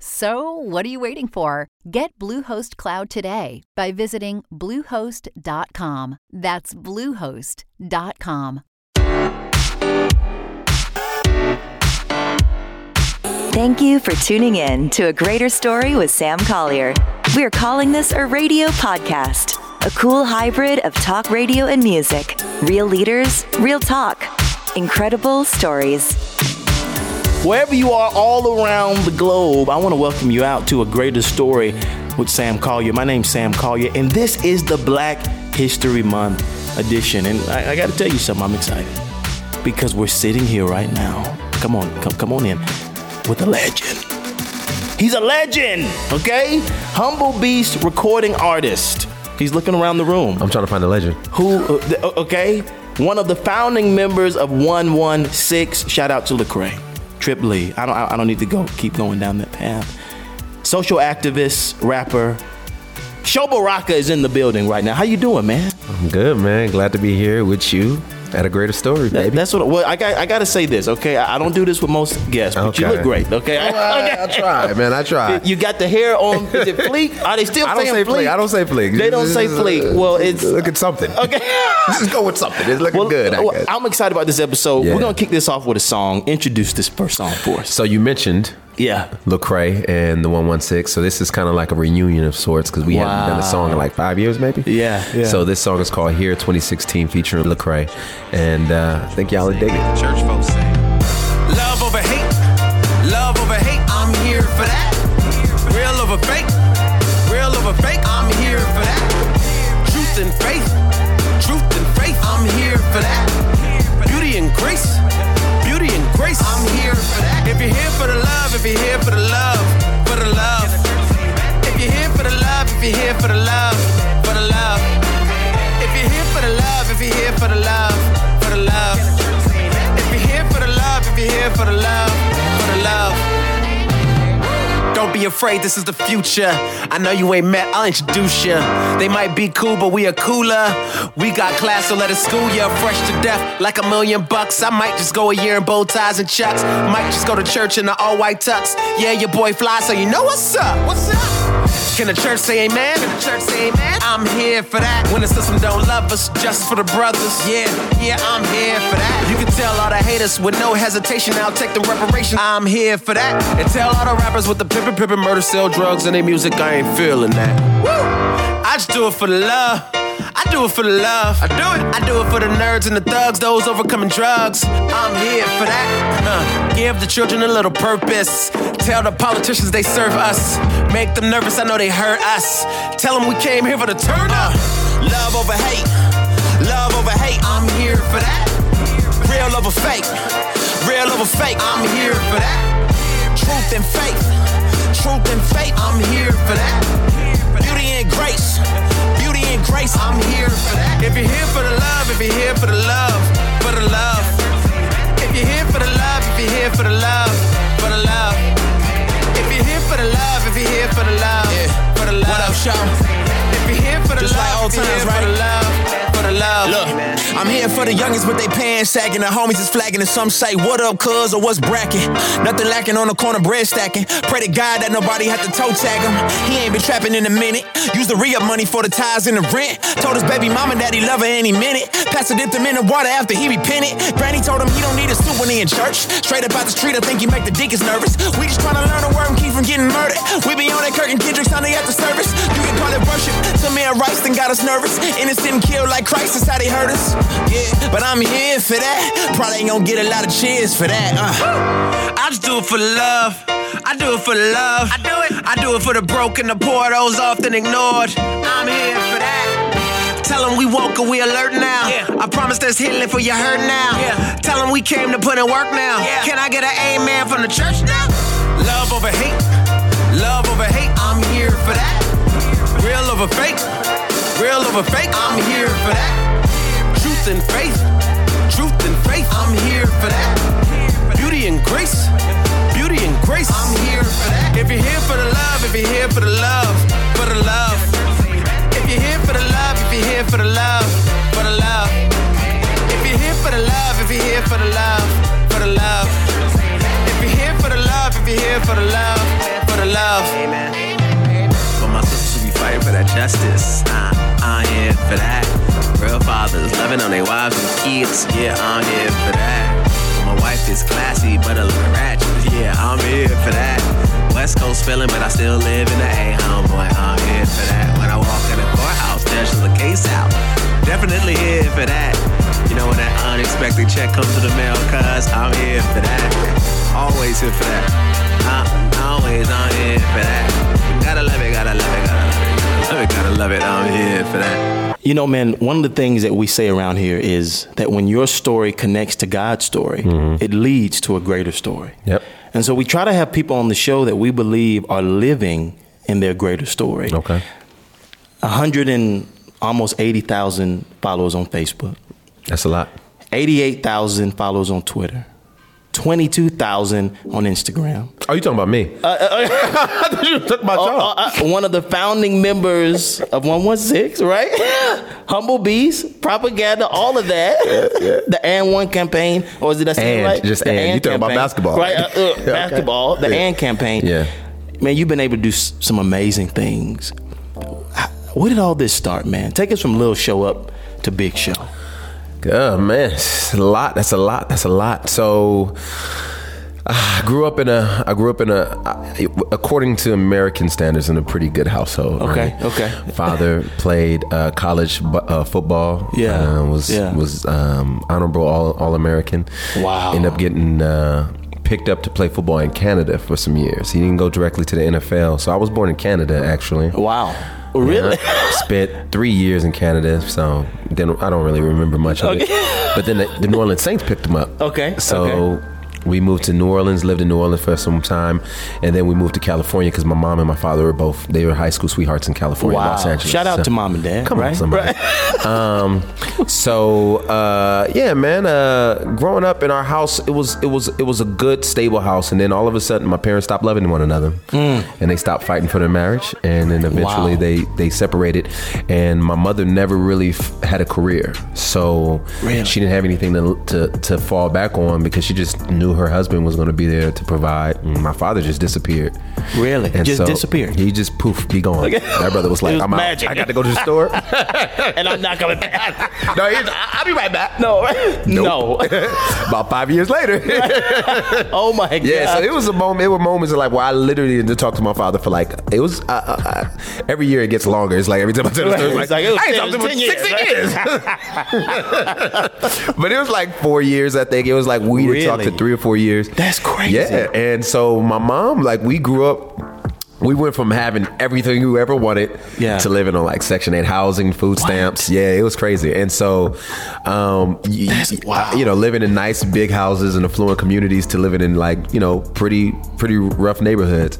So, what are you waiting for? Get Bluehost Cloud today by visiting Bluehost.com. That's Bluehost.com. Thank you for tuning in to A Greater Story with Sam Collier. We're calling this a radio podcast, a cool hybrid of talk radio and music. Real leaders, real talk, incredible stories. Wherever you are all around the globe, I want to welcome you out to a greater story with Sam Collier. My name's Sam Collier, and this is the Black History Month edition. And I, I got to tell you something, I'm excited because we're sitting here right now. Come on, come, come on in with a legend. He's a legend, okay? Humble Beast recording artist. He's looking around the room. I'm trying to find a legend. Who, uh, okay? One of the founding members of 116. Shout out to Lecrae. Trip Lee. I don't I don't need to go keep going down that path. Social activist, rapper. Sho Baraka is in the building right now. How you doing, man? I'm good, man. Glad to be here with you at a greater story, baby. That's what. Well, I got. I got to say this, okay? I, I don't do this with most guests, but Okay. you look great, okay? Oh, I, I try, man. I try. You got the hair on. Is it fleek? Are they still I don't say fleek? fleek. I don't say fleek. They don't say uh, fleek. Well, it's look at something. okay. Just go with something. It's looking Well, good. I well, guess. I'm excited about this episode. Yeah. We're gonna kick this off with a song. Introduce this first song for us. So you mentioned Yeah. Lecrae and the 116. So this is kind of like a reunion of sorts because we haven't done a song in like five years, maybe. Yeah, yeah. So this song is called "Here" 2016, featuring Lecrae, and uh, I think y'all will dig it. Church folks say. Love over hate, love over hate, I'm here for that. Real over fake, real over fake, I'm here for that. Truth and faith, truth and faith, I'm here for that. Beauty and grace, beauty and grace, I'm here for that. If you're here for the love, if you're here for the love, for the love. If you're here for the love, if you're here for the love, for the love. If you're here for the love, if you're here for the love, for the love. If you're here for the love, if you're here for the love, for the love. Don't be afraid, this is the future. I know you ain't met, I'll introduce you. They might be cool, but we are cooler. We got class, so let us school ya. Fresh to death, like a million bucks. I might just go a year in bow ties and chucks. Might just go to church in the all white tux. Yeah, your boy fly, so you know what's up. What's up? Can the church say amen? Can the church say amen? I'm here for that. When the system don't love us, just for the brothers. Yeah, yeah, I'm here for that. You can tell all the haters with no hesitation. I'll take the reparation. I'm here for that. And tell all the rappers with the pippin' pippin' murder, sell drugs, and their music. I ain't feeling that. Woo! I just do it for the love. I do it for the love. I do it. I do it for the nerds and the thugs, those overcoming drugs. I'm here for that. Uh, give the children a little purpose. Tell the politicians they serve us. Make them nervous, I know they hurt us. Tell them we came here for the turn up. Love over hate. Love over hate. I'm here for that. Real over fake. Real over fake. I'm here for that. Truth and faith. Truth and faith. I'm here for that. Beauty and grace. And grace. I'm here for that. If you're here for the love, if you're here for the love, for the love. If you're here for the love, if you're here for the love, for the love. If you're here for the love, if you're here for the love, for the love. What up, Sean? If you're here for the Just like love, old if you're times, here for the love, for the love. Look, I'm here for the youngins with they pants sagging. The homies is flagging, and some say, What up, cuz, or what's bracking? Nothing lacking on the corner, bread stacking. Pray to God that nobody had to toe tag him. He ain't been trapping in a minute. Use the re up money for the ties and the rent. Told his baby mama that he love her any minute. Pastor dipped him in the water after he repent it. Granny told him he don't need a suit when he in church. Straight up out the street, I think he make the deacons nervous. We just trying to learn a word and keep from getting murdered. We be on that Kirk and Kendrick's Sunday the service. You can call it worship. To me, Damn rice then got us nervous. Innocent killed like Christ, that's how they hurt us. Yeah, but I'm here for that. Probably ain't gonna get a lot of cheers for that. Uh. I just do it for love. I do it for love. I do it. I do it for the broken, the poor, those often ignored. I'm here for that. Tell them we woke and we alert now. Yeah. I promise there's healing for your hurt now. Yeah. Tell them we came to put in work now. Yeah. Can I get an amen from the church now? Love over hate. Love over hate. I'm here for that. Real over fake. Real over fake. I'm here for that. And faith. Truth and faith. I'm here for that. Beauty and grace. Beauty and grace. I'm here for that. If you're here for the love, if you're here for the love, for the love. If you're here for the love, if you're here for the love, for the love. If you're here for the love, if you're here for the love, for the love. If you're here for the love, if you're here for the love, for the love. Amen. For my sisters who be fighting for that justice, uh, I'm here for that. Real fathers loving on their wives and kids, yeah, I'm here for that. My wife is classy, but a little ratchet, yeah, I'm here for that. West Coast feeling, but I still live in the A, homeboy, I'm here for that. When I walk in the courthouse, there's the case out. Definitely here for that. You know when that unexpected check comes to the mail, cuz I'm here for that. Always here for that. Uh, always I'm here for that. Gotta love it, gotta love it, gotta love it. Gotta love it, gotta love it. I'm here for that. You know, man, one of the things that we say around here is that when your story connects to God's story, mm-hmm. it leads to a greater story. Yep. And so we try to have people on the show that we believe are living in their greater story. Okay. A hundred and almost eighty thousand followers on Facebook, That's a lot. eighty-eight thousand followers on Twitter, twenty-two thousand on Instagram. Oh, you talking about me? I thought you were talking about y'all. Uh, uh, one of the founding members of 116, right? Humble Beast, propaganda, all of that. The And One campaign, or is it that And, right? just The and. You talking about basketball. right? Uh, uh, Okay. Basketball, the Yeah. And campaign. Yeah. man, you've been able to do some amazing things. Where did all this start, man? Take us from little Sho up to big Sho. Oh man, it's a lot. That's a lot. That's a lot. So, I grew up in a. I grew up in a According to American standards, in a pretty good household. Okay, right? okay. Father played uh, college uh, football. Yeah, uh, was yeah. was um, honorable all all American. Wow. Ended up getting. Uh, Picked up to play football in Canada for some years. He didn't go directly to the NFL, so I was born in Canada actually. Wow. Really? Yeah. Spent three years in Canada, so then I don't really remember much of it. But then the, the New Orleans Saints picked him up. Okay, So okay. We moved to New Orleans, lived in New Orleans for some time, and then we moved to California because my mom and my father were both they were high school sweethearts in California, Wow. Los Angeles. Shout out So- to mom and dad. Come right? on, somebody. um, so uh, yeah, man. Uh, growing up in our house, it was it was it was a good, stable house, and then all of a sudden, my parents stopped loving one another, and they stopped fighting for their marriage, and then eventually Wow. they they separated, and my mother never really f- had a career, so Really? she didn't have anything to, to to fall back on because she just knew her husband was going to be there to provide. My father just disappeared. Really? And Just so disappeared? He just poof, be gone. My brother was like, was "I'm magic. out. I got to go to the store." and I'm not coming back. no, he's, I'll be right back. No. No. About five years later. Oh my god. yeah, so it was a moment. It were moments of like where I literally didn't talk to my father for like it was. Uh, uh, uh, every year it gets longer. It's like every time I tell the story, it's like, like, it was I ain't 10 talked to him 10 for years, 16 right? years. but it was like four years. I think it was like we Really? talked for three or four years. That's crazy. Yeah, and so my mom, like, we grew up. We went from having everything you ever wanted Yeah. to living on like Section 8 housing, food stamps. Yeah, it was crazy. And so, um, y- wow. you know, living in nice big houses and affluent communities to living in like, you know, pretty, pretty rough neighborhoods.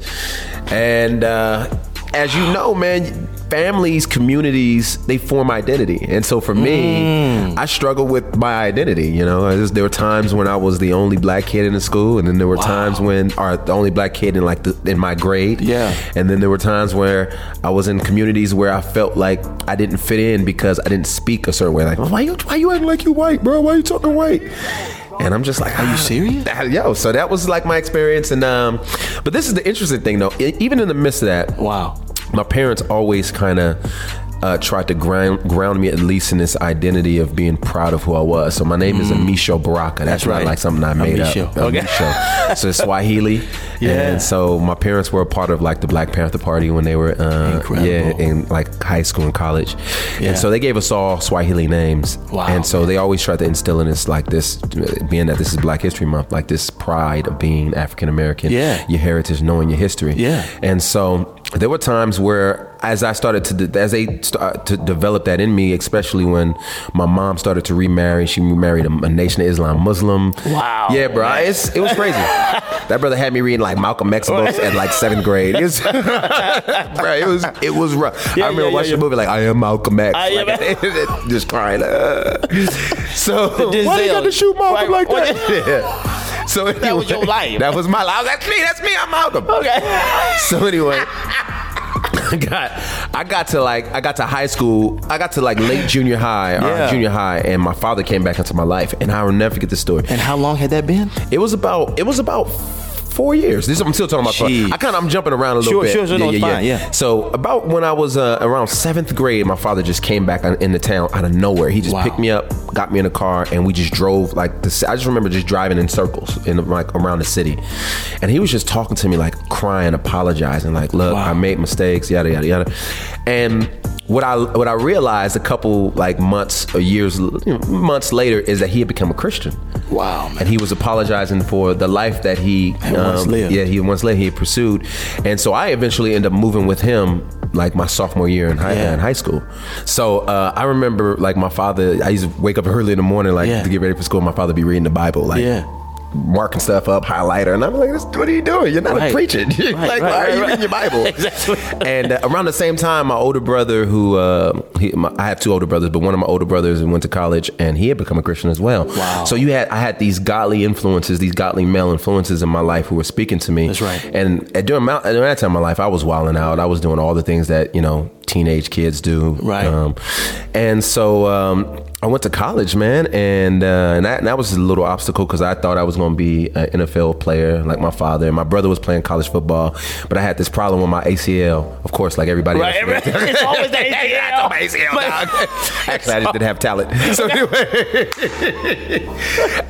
And, uh, as you know, man, families, communities, they form identity. And so for me, mm. I struggled with my identity. You know, There's- there were times when I was the only black kid in the school, and then there were times when, or the only black kid in like the, in my grade. Yeah. And then there were times where I was in communities where I felt like I didn't fit in because I didn't speak a certain way. Like, why you, why you acting like you white, bro? Why you talking white? And I'm just like, are you serious? Yo, so that was like my experience, and um, but this is the interesting thing though. Even in the midst of that, Wow. my parents always kind of uh, tried to ground ground me at least in this identity of being proud of who I was. So my name is Amisho Baraka. That's, Mm. That's not right. like something I made Amisho. up. Okay. Amisho. so it's Swahili. Yeah. And so my parents were a part of like the Black Panther Party when they were uh, yeah in like high school and college. Yeah. And so they gave us all Swahili names. Wow, And so they always tried to instill in us like this, being that this is Black History Month, like this pride of being African American. Yeah. Your heritage, knowing your history. Yeah. And so there were times where, as I started to, de- as they start to develop that in me, especially when my mom started to remarry, she remarried a, a Nation of Islam Muslim. Wow. Yeah, bro, it's, it was crazy. that brother had me reading like Malcolm X books at like seventh grade. It was, bro, it was, it was rough. Yeah, I remember yeah, watching yeah. the movie like I am Malcolm X, I am- just crying. uh. So why Denzel. got to shoot Malcolm Right, like that? So That was your life. That was my life. That's me. That's me. I'm Malcolm. Okay. So anyway, I got I got to like I got to high school. I got to like late junior high or Yeah. junior high, and my father came back into my life, and I will never forget this story. And how long had that been? It was about it was about four years. This I'm still talking about. Jeez. I kind of I'm jumping around a little Sure, bit. sure, sure, no, it's fine, yeah. So about when I was uh, around seventh grade, my father just came back in the town out of nowhere. He just Wow. picked me up, got me in a car, and we just drove like ci- I just remember just driving in circles in like around the city, and he was just talking to me like crying, apologizing, like, "Look, Wow. I made mistakes, yada yada yada," and. What I what I realized a couple like months or years you know, months later is that he had become a Christian. Wow, man. And he was apologizing for the life that he um, once lived. Yeah, he once lived. He had pursued, and so I eventually ended up moving with him like my sophomore year in high, Yeah. in high school. So uh, I remember like my father. I used to wake up early in the morning like Yeah. to get ready for school. My father be reading the Bible like. Yeah. Marking stuff up, highlighter, and I'm like, "What are you doing? You're not Right. a preacher. Right, like, right, why are you reading your Bible?" Exactly. And uh, around the same time, my older brother, who uh, he, my, I have two older brothers, but one of my older brothers went to college, and he had become a Christian as well. Wow. So you had I had these godly influences, these godly male influences in my life who were speaking to me. That's right. And at, during, my, during that time of my life, I was wilding out. I was doing all the things that you know teenage kids do. Right. Um, and so um, I went to college, man, and uh, and, that, and that was a little obstacle because I thought I was going to be an NFL player like my father. And my brother was playing college football, but I had this problem with my ACL. Of course, like everybody Right, else. right. It's always the ACL. Yeah, it's my ACL, dog. Actually, I just didn't have talent. So anyway,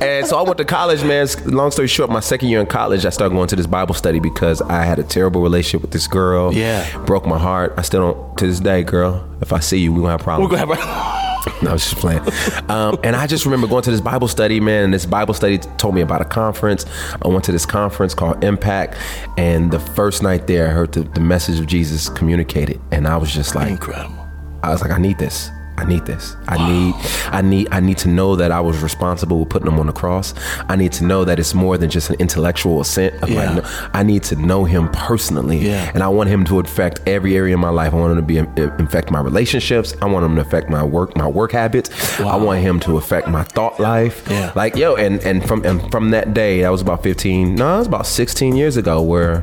and so I went to college, man. Long story short, my second year in college, I started going to this Bible study because I had a terrible relationship with this girl. Yeah. broke my heart. I still don't to this day, girl. If I see you, we're gonna have problems. We're gonna have No, I was just playing. Um, and I just remember going to this Bible study, man. And this Bible study told me about a conference. I went to this conference called Impact. And the first night there, I heard the, the message of Jesus communicated. And I was just like, incredible. I was like, I need this. I need this. I need I need I need to know that I was responsible with putting him on the cross. I need to know that it's more than just an intellectual assent. Of Yeah. like, no, I need to know him personally. Yeah. And I want him to affect every area of my life. I want him to be uh, infect my relationships. I want him to affect my work, my work habits. Wow. I want him to affect my thought life. Yeah. Like yo, and and from and from that day, that was about 15. No, it was about 16 years ago where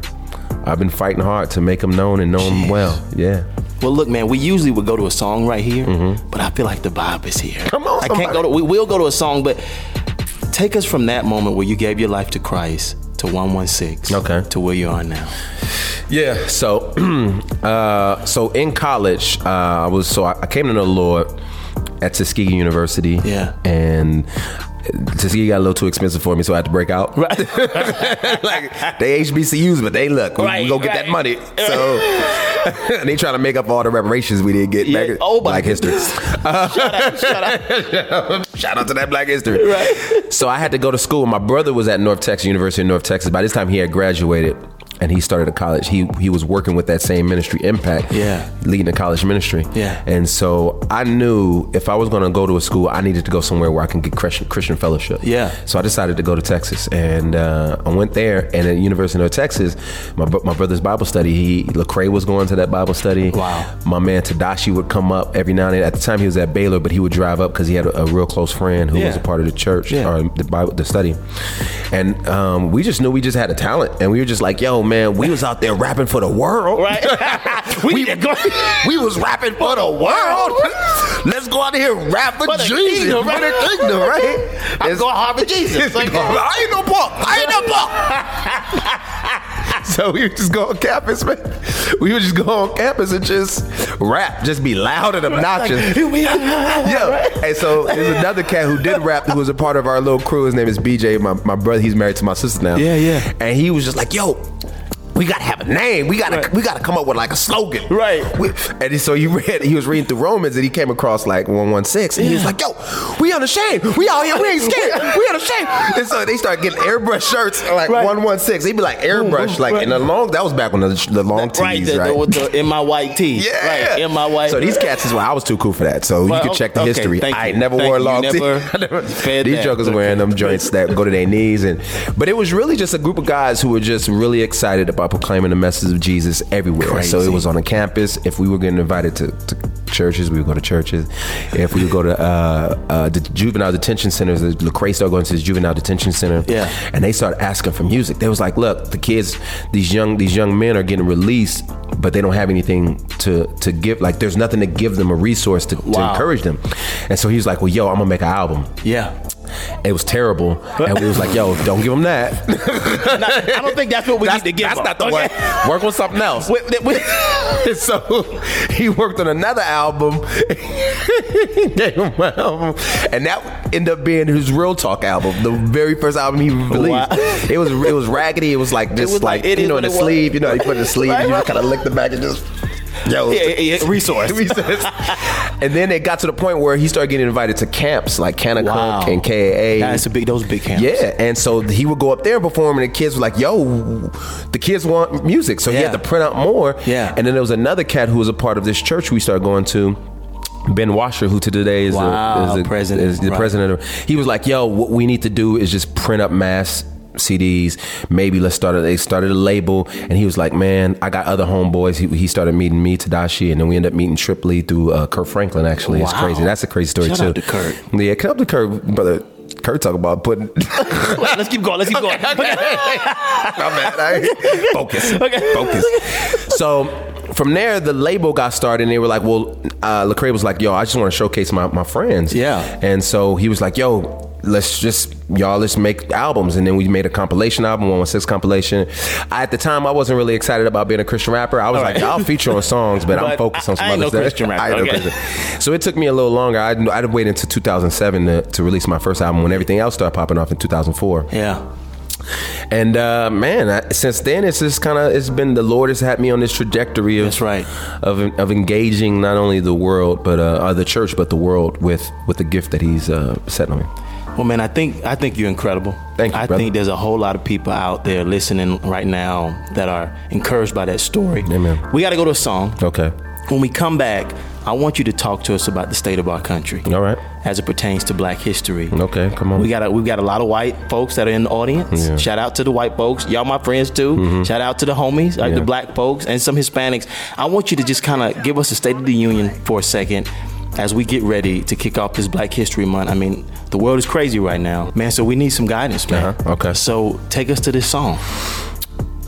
I've been fighting hard to make him known and know him well. Yeah. Well, look, man, we usually would go to a song right here, but I feel like the vibe is here. Mm-hmm. Come on, somebody. I can't go to. We will go to a song, but take us from that moment where you gave your life to Christ to 116. Okay. To where you are now. Yeah. So, uh, so in college, uh, I was so I, I came to know the Lord at Tuskegee University. Yeah. And Tuskegee got a little too expensive for me, so I had to break out. Right. like they HBCUs, but they look, we, we Right, go get right. that money. So they trying to make up all the reparations we didn't get Yeah. back. Oh, Black history. shout out, shout out. Shout out to that Black History. Right. So I had to go to school. My brother was at North Texas University of North Texas. By this time, he had graduated and he started a college. He he was working with that same ministry, Impact. Yeah. leading a college ministry. Yeah. and so I knew if I was going to go to a school, I needed to go somewhere where I can get Christian, Christian fellowship. Yeah. So I decided to go to Texas, and uh, I went there. And at University of North Texas, my my brother's Bible study. He Lecrae was going to that Bible study. Wow. My man Tedashii would come up every now and then. At the time, he was at Baylor, but he would drive up because he had a, a real close friend who was a part of the church Yeah. or the Bible, the study. And um, we just knew we just had a talent, and we were just like, "Yo, man, we was out there rapping for the world, Right. we, go. we was rapping for the world. Let's go out here and rap for, For the Jesus, kingdom, for right? the kingdom, right? I'm going Harvard Jesus. Like, I ain't no punk. I ain't no punk. so we would just go on campus, man. We would just go on campus and just rap, just be loud and obnoxious. yeah. And so there's another cat who did rap who was a part of our little crew. His name is BJ. My, my brother, he's married to my sister now. Yeah, yeah. And he was just like, yo, we gotta have a name. We gotta Right. we gotta come up with like a slogan. Right. We- and so he read he was reading through Romans and he came across like 116 and he was like, yo, we unashamed. We out here, we ain't scared. We unashamed. And so they started getting airbrush shirts like Right. 116. He'd be like airbrush, like in the long that was back when the, the long tees, right, right? the, the, in my white tee. Yeah, right, in my white. So these cats is why I was too cool for that. So Well, you can check the history. I never Thank wore a you. long You tee. never these that. jokers wearing them joints that go to their knees, and but it was really just a group of guys who were just really excited about proclaiming the message of Jesus everywhere. So it was on the campus. If we were getting invited to, to churches, we would go to churches. If we would go to uh, uh, the juvenile detention centers, the Lecrae started going to this juvenile detention center. Yeah. and they started asking for music. They was like, "Look, the kids, these young these young men are getting released, but they don't have anything to to give. Like, there's nothing to give them a resource to, to encourage them." And so he was like, "Well, yo, I'm gonna make an album." yeah. It was terrible, and we was like, "Yo, don't give them that. I don't think that's what we that's, need to give. that's them, not the okay? way. Work with something else." With- with- And so he worked on another album, gave him an album, and that ended up being his real talk album, the very first album he released. Wow. It was it was raggedy. It was like just was like, like, you know in the sleeve, you know, you put in the sleeve, Right, and you just kind of lick the back and just yo. yeah, yeah, yeah, resource. And then it got to the point where he started getting invited to camps like Kanakuk Wow. and KAA. That's a big. Those big camps. Yeah, and so he would go up there and perform, and the kids were like, "Yo, the kids want music," so he had to print out more. Yeah. and then there was another cat who was a part of this church we started going to. Ben Washer, who to today is, Wow, the, is, the, president, is the right. president. Of, he was like, "Yo, what we need to do is just print up mass." CDs, maybe let's start. A, they started a label, and he was like, "Man, I got other homeboys." He, he started meeting me, Tedashii, and then we ended up meeting Trip Lee through uh, Kirk Franklin. Actually, it's crazy. That's a crazy story Shout too. out to Kirk. Yeah, come up to Kirk, brother. Kirk talk about putting. Let's keep going. Let's keep going. My bad. I- Focus. Okay. Focus. So from there, the label got started, and they were like, "Well, uh, Lecrae was like, yo, I just want to showcase my, my friends." Yeah. And so he was like, "Yo." Let's just y'all. Let's make albums, and then we made a compilation album, one one six compilation. I, at the time, I wasn't really excited about being a Christian rapper. I was All like, right. I'll feature on songs, but, I'm But focused on some I other stuff. Christian rapper, I okay. Christian. So it took me a little longer. I'd, I'd wait until 2007 to, to release my first album when everything else started popping off in 2004. Yeah. And uh, man, I, since then it's just kind of it's been the Lord has had me on this trajectory of That's right. of of engaging not only the world but uh, uh, the church but the world with with the gift that He's uh, set on me. Well, man, I think I think you're incredible. Thank you, I brother. think there's a whole lot of people out there listening right now that are encouraged by that story. Amen. We got to go to a song. Okay, When we come back, I want you to talk to us about the state of our country. all right, As it pertains to Black history. okay, come on. We got a, we got a lot of white folks that are in the audience. Yeah. Mm-hmm. Shout out to the white folks, y'all my friends too. Shout out to the homies, like Yeah. the black folks and some Hispanics. I want you to just kind of give us a state of the union for a second as we get ready to kick off this Black History Month. I mean, the world is crazy right now, man. So we need some guidance, man. Uh-huh. Okay. So take us to this song.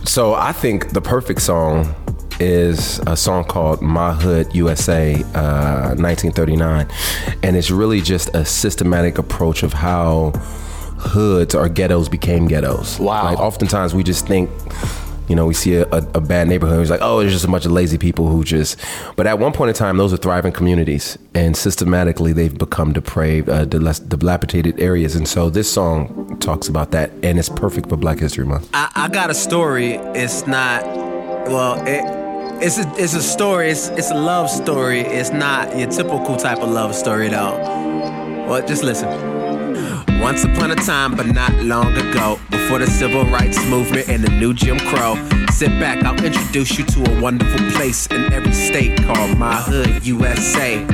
So I think the perfect song is a song called My Hood USA, uh, 1939. And it's really just a systematic approach of how hoods or ghettos became ghettos. Wow. Like oftentimes we just think, you know, we see a, a, a bad neighborhood. It's like, oh, there's just a bunch of lazy people who just. But at one point in time, those are thriving communities, and systematically they've become depraved, uh, dilapidated areas. And so this song talks about that, and it's perfect for Black History Month. I, I got a story. It's not well. It, it's a, it's a story. It's it's a love story. It's not your typical type of love story though. Well, just listen. Once upon a time, but not long ago, before the civil rights movement and the new Jim Crow. Sit back, I'll introduce you to a wonderful place in every state called My Hood, USA.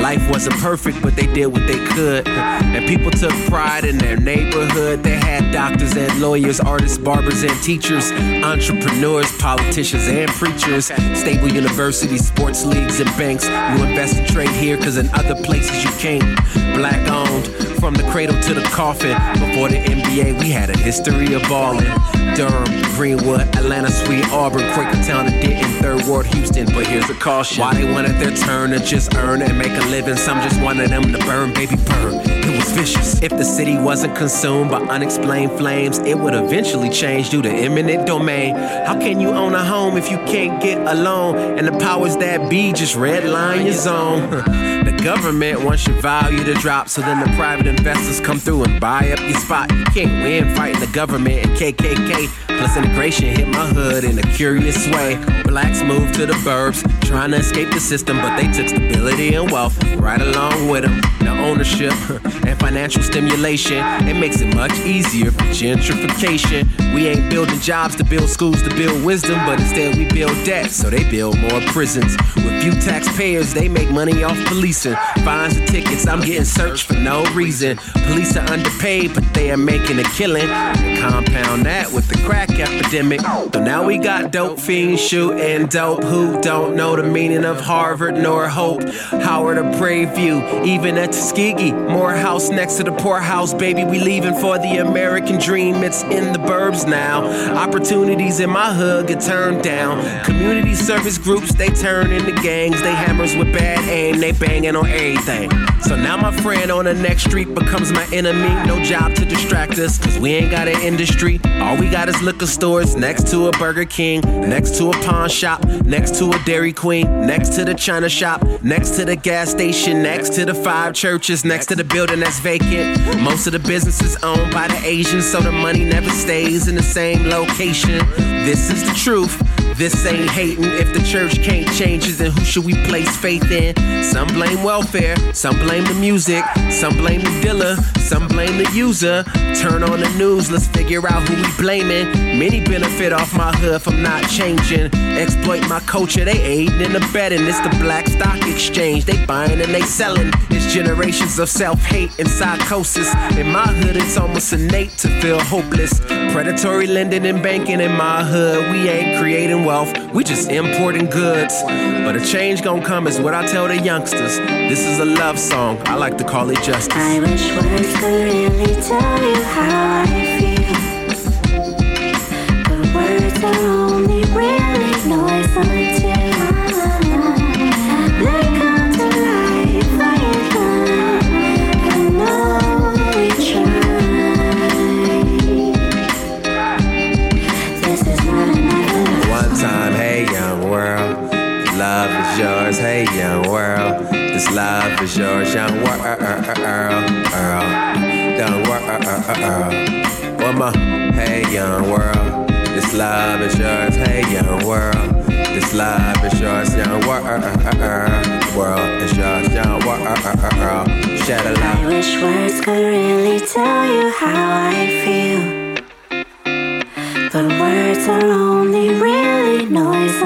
Life wasn't perfect, but they did what they could. And people took pride in their neighborhood. They had doctors and lawyers, artists, barbers, and teachers, entrepreneurs, politicians, and preachers. Stable universities, sports leagues, and banks. You invest and trade here, cause in other places you can't. Black owned, from the cradle to the coffin. Before the NBA, we had a history of balling. Durham, Greenwood, Atlanta, Sweet Auburn, Quakertown, and Denton, Third Ward, Houston. But here's a caution: Why they wanted their turn to just earn and make a living? Some just wanted them to burn, baby, burn. It was vicious. If the city wasn't consumed by unexplained flames, it would eventually change due to eminent domain. How can you own a home if you can't get a loan? And the powers that be just redline your zone. the government wants your value to drop, so then the private investors come through and buy up your spot. You can't win fighting the government and KKK. Plus integration hit my hood in a curious way. Blacks moved to the burbs, trying to escape the system, but they took stability and wealth right along with them. Now ownership and financial stimulation, it makes it much easier for gentrification. We ain't building jobs to build schools to build wisdom, but instead we build debt, so they build more prisons. With few taxpayers, they make money off policing. Fines and tickets, I'm getting searched for no reason. Police are underpaid, but they are making a killing. Compound that with the crack epidemic. So now we got dope fiends shooting dope who don't know the meaning of Harvard nor Hope. Howard or Prairie View, even at Tuskegee. Morehouse next to the poorhouse, baby. We leaving for the American dream. It's in the burbs now. Opportunities in my hood get turned down. Community service groups, they turn into gangs. They hammers with bad aim, they on everything. So now my friend on the next street becomes my enemy. No job to distract us, cause we ain't got an industry. All we got is liquor stores next to a Burger King, next to a pawn shop, next to a Dairy Queen, next to the China shop, next to the gas station, next to the five churches, next to the building that's vacant. Most of the businesses owned by the Asians, so the money never stays in the same location. This is the truth. This ain't hating. If the church can't change it, then who should we place faith in? Some blame welfare, some blame the music, some blame the dealer, some blame the user. Turn on the news, let's figure out who we blaming. Many benefit off my hood from not changing. Exploit my culture, they aiding and abetting. It's the black stock exchange, they buying and they selling. It's generations of self-hate and psychosis. In my hood, it's almost innate to feel hopeless. Predatory lending and banking in my hood, we ain't creating wealth, we just importing goods. But a change gon' come is what I tell the youngsters. This is a love song, I like to call it justice. I wish words could really tell you how I feel. But words are only love is yours, young world, young world. One more, hey young world. This love is yours, hey young world. This love is yours, young world. World is yours, young world. Shed a I light. wish words could really tell you how I feel. But words are only really noise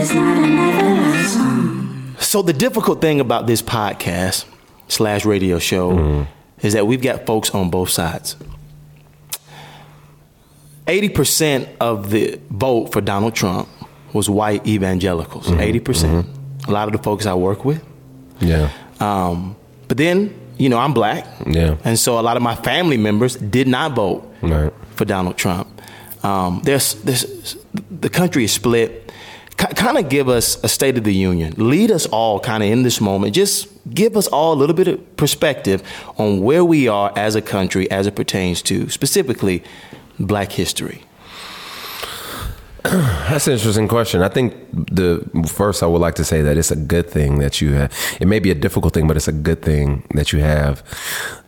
is not another love song. So the difficult thing about this podcast slash radio show is that we've got folks on both sides. Eighty percent of the vote for Donald Trump was white evangelicals. 80 percent. A lot of the folks I work with. Yeah. Um, but then, you know, I'm black. Yeah. And so a lot of my family members did not vote Right. for Donald Trump. Um, there's, there's, the country is split. Kind of give us a state of the union. Lead us all kind of in this moment. Just give us all a little bit of perspective on where we are as a country as it pertains to specifically black history. That's an interesting question. I think the first I would like to say that it's a good thing that you have. It may be a difficult thing, but it's a good thing that you have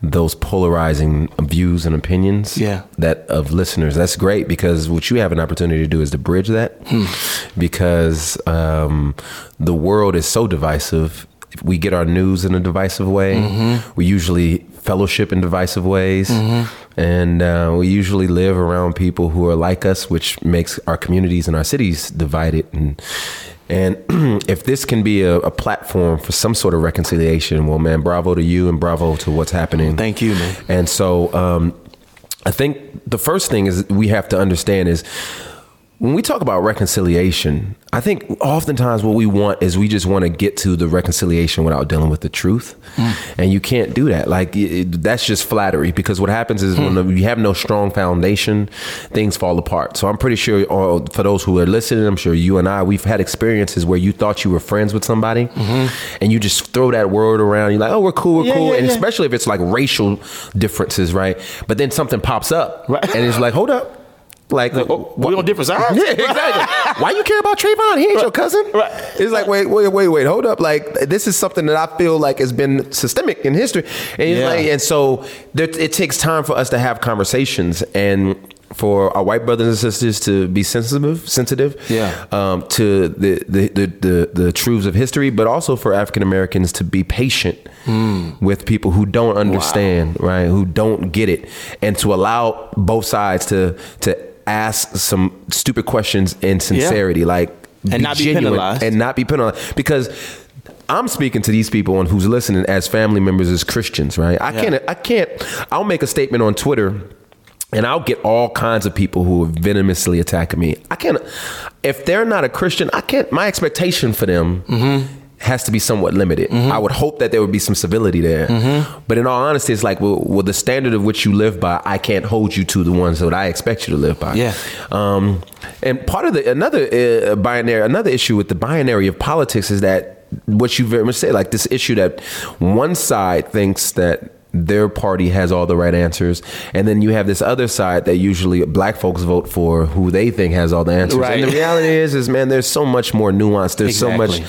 those polarizing views and opinions. Yeah. That of listeners. That's great because what you have an opportunity to do is to bridge that, because um, the world is so divisive. We get our news in a divisive way. We usually fellowship in divisive ways. And uh, we usually live around people who are like us, which makes our communities and our cities divided. And and if this can be a, a platform for some sort of reconciliation, well, man, bravo to you and bravo to what's happening. Thank you, man. And so, um, I think the first thing is we have to understand is when we talk about reconciliation, I think oftentimes what we want is we just want to get to the reconciliation without dealing with the truth, mm. and you can't do that. Like it, that's just flattery because what happens is when hmm. you have no strong foundation, things fall apart. So I'm pretty sure uh, for those who are listening, I'm sure you and I we've had experiences where you thought you were friends with somebody, mm-hmm. and you just throw that word around. You're like, oh, we're cool, we're Yeah, cool, yeah, and yeah. especially if it's like racial differences, right? But then something pops up, Right. and it's like, hold up. Like, oh, we on different sides? Yeah, exactly. Why you care about Trayvon? He ain't your cousin. Right. It's like, wait, wait, wait, wait, hold up. Like, this is something that I feel like has been systemic in history, and, Yeah. like, and so there, it takes time for us to have conversations and. For our white brothers and sisters to be sensitive, sensitive, Yeah. um, to the the, the the the truths of history, but also for African Americans to be patient Hmm. with people who don't understand, right? Who don't get it, and to allow both sides to to ask some stupid questions in sincerity, like And not be penalized. and not be penalized because. I'm speaking to these people and who's listening as family members as Christians, right? I Yeah. can't I can't I'll make a statement on Twitter and I'll get all kinds of people who are venomously attacking me. I can't if they're not a Christian, I can't my expectation for them mm-hmm. Has to be somewhat limited. I would hope that there would be some civility there. But in all honesty, it's like well, well, the standard of which you live by, I can't hold you to the ones that I expect you to live by. Yeah. Um, and part of the another uh, binary, another issue with the binary of politics is that what you very much say, like this issue that one side thinks that their party has all the right answers, and then you have this other side that usually black folks vote for who they think has all the answers. Right. And the reality is, is man, there's so much more nuance. There's so much.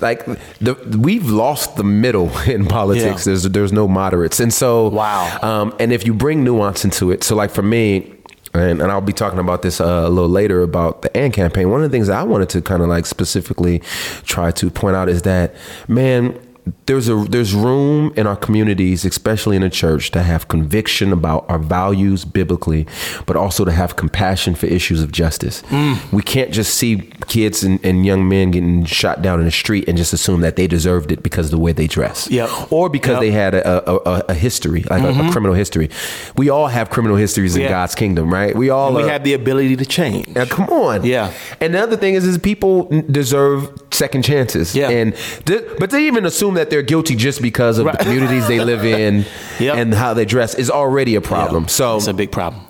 Like the we've lost the middle in politics. Yeah. There's there's no moderates, and so Wow. um, and if you bring nuance into it, so like for me, and, and I'll be talking about this uh, a little later about the AND campaign. One of the things that I wanted to kind of like specifically try to point out is that, man, there's a there's room in our communities, especially in the church, to have conviction about our values biblically, but also to have compassion for issues of justice. Mm. We can't just see kids and, and young men getting shot down in the street and just assume that they deserved it because of the way they dress, Yep. or because Yep. they had a, a, a, a history, like a, a mm-hmm. criminal history. We all have criminal histories in Yeah. God's kingdom, right? We all we are- have the ability to change. now, come on. Yeah. And the other thing is, is people deserve second chances. Yeah. And th- but they even assume that they're guilty just because of Right. the communities they live in Yep. and how they dress is already a problem. Yeah. So it's a big problem.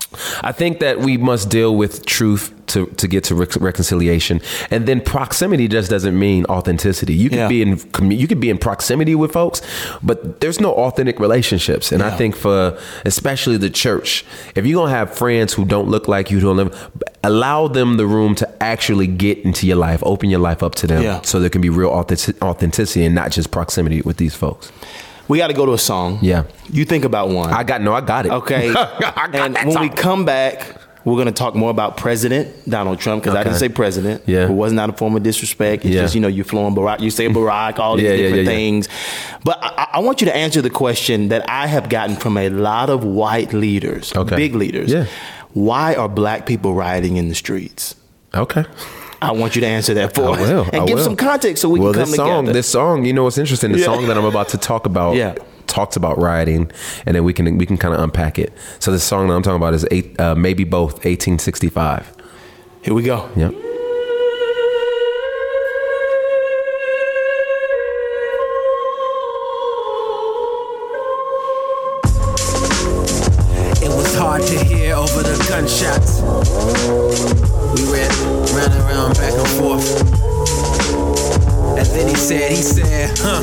I think that we must deal with truth to, to get to rec- reconciliation, and then proximity just doesn't mean authenticity. You could Yeah. be in you could be in proximity with folks, but there's no authentic relationships. And I think for especially the church, if you're gonna have friends who don't look like you, don't live, allow them the room to actually get into your life, open your life up to them, Yeah. so there can be real authentic- authenticity and not just proximity with these folks. We got to go to a song. Yeah. You think about one. I got no, I got it. Okay. I got and when we come back, we're going to talk more about President Donald Trump because I didn't say president. Yeah. It was not a form of disrespect. It's Yeah. just, you know, you're flowing Barack, you say Barack, all these Yeah, different yeah, things. But I, I want you to answer the question that I have gotten from a lot of white leaders, Okay. big leaders. Yeah. Why are black people rioting in the streets? Okay. I want you to answer that for us and I give will. some context so we well, can come this song, together. this song, you know what's interesting? The song that I'm about to talk about, Yeah. Talks about rioting, and then we can we can kind of unpack it. So the song that I'm talking about is eight, uh, maybe both 1865. Here we go. Yep. It was hard to hear over the gunshots. We ran, ran around back and forth. Then he said, he said, huh,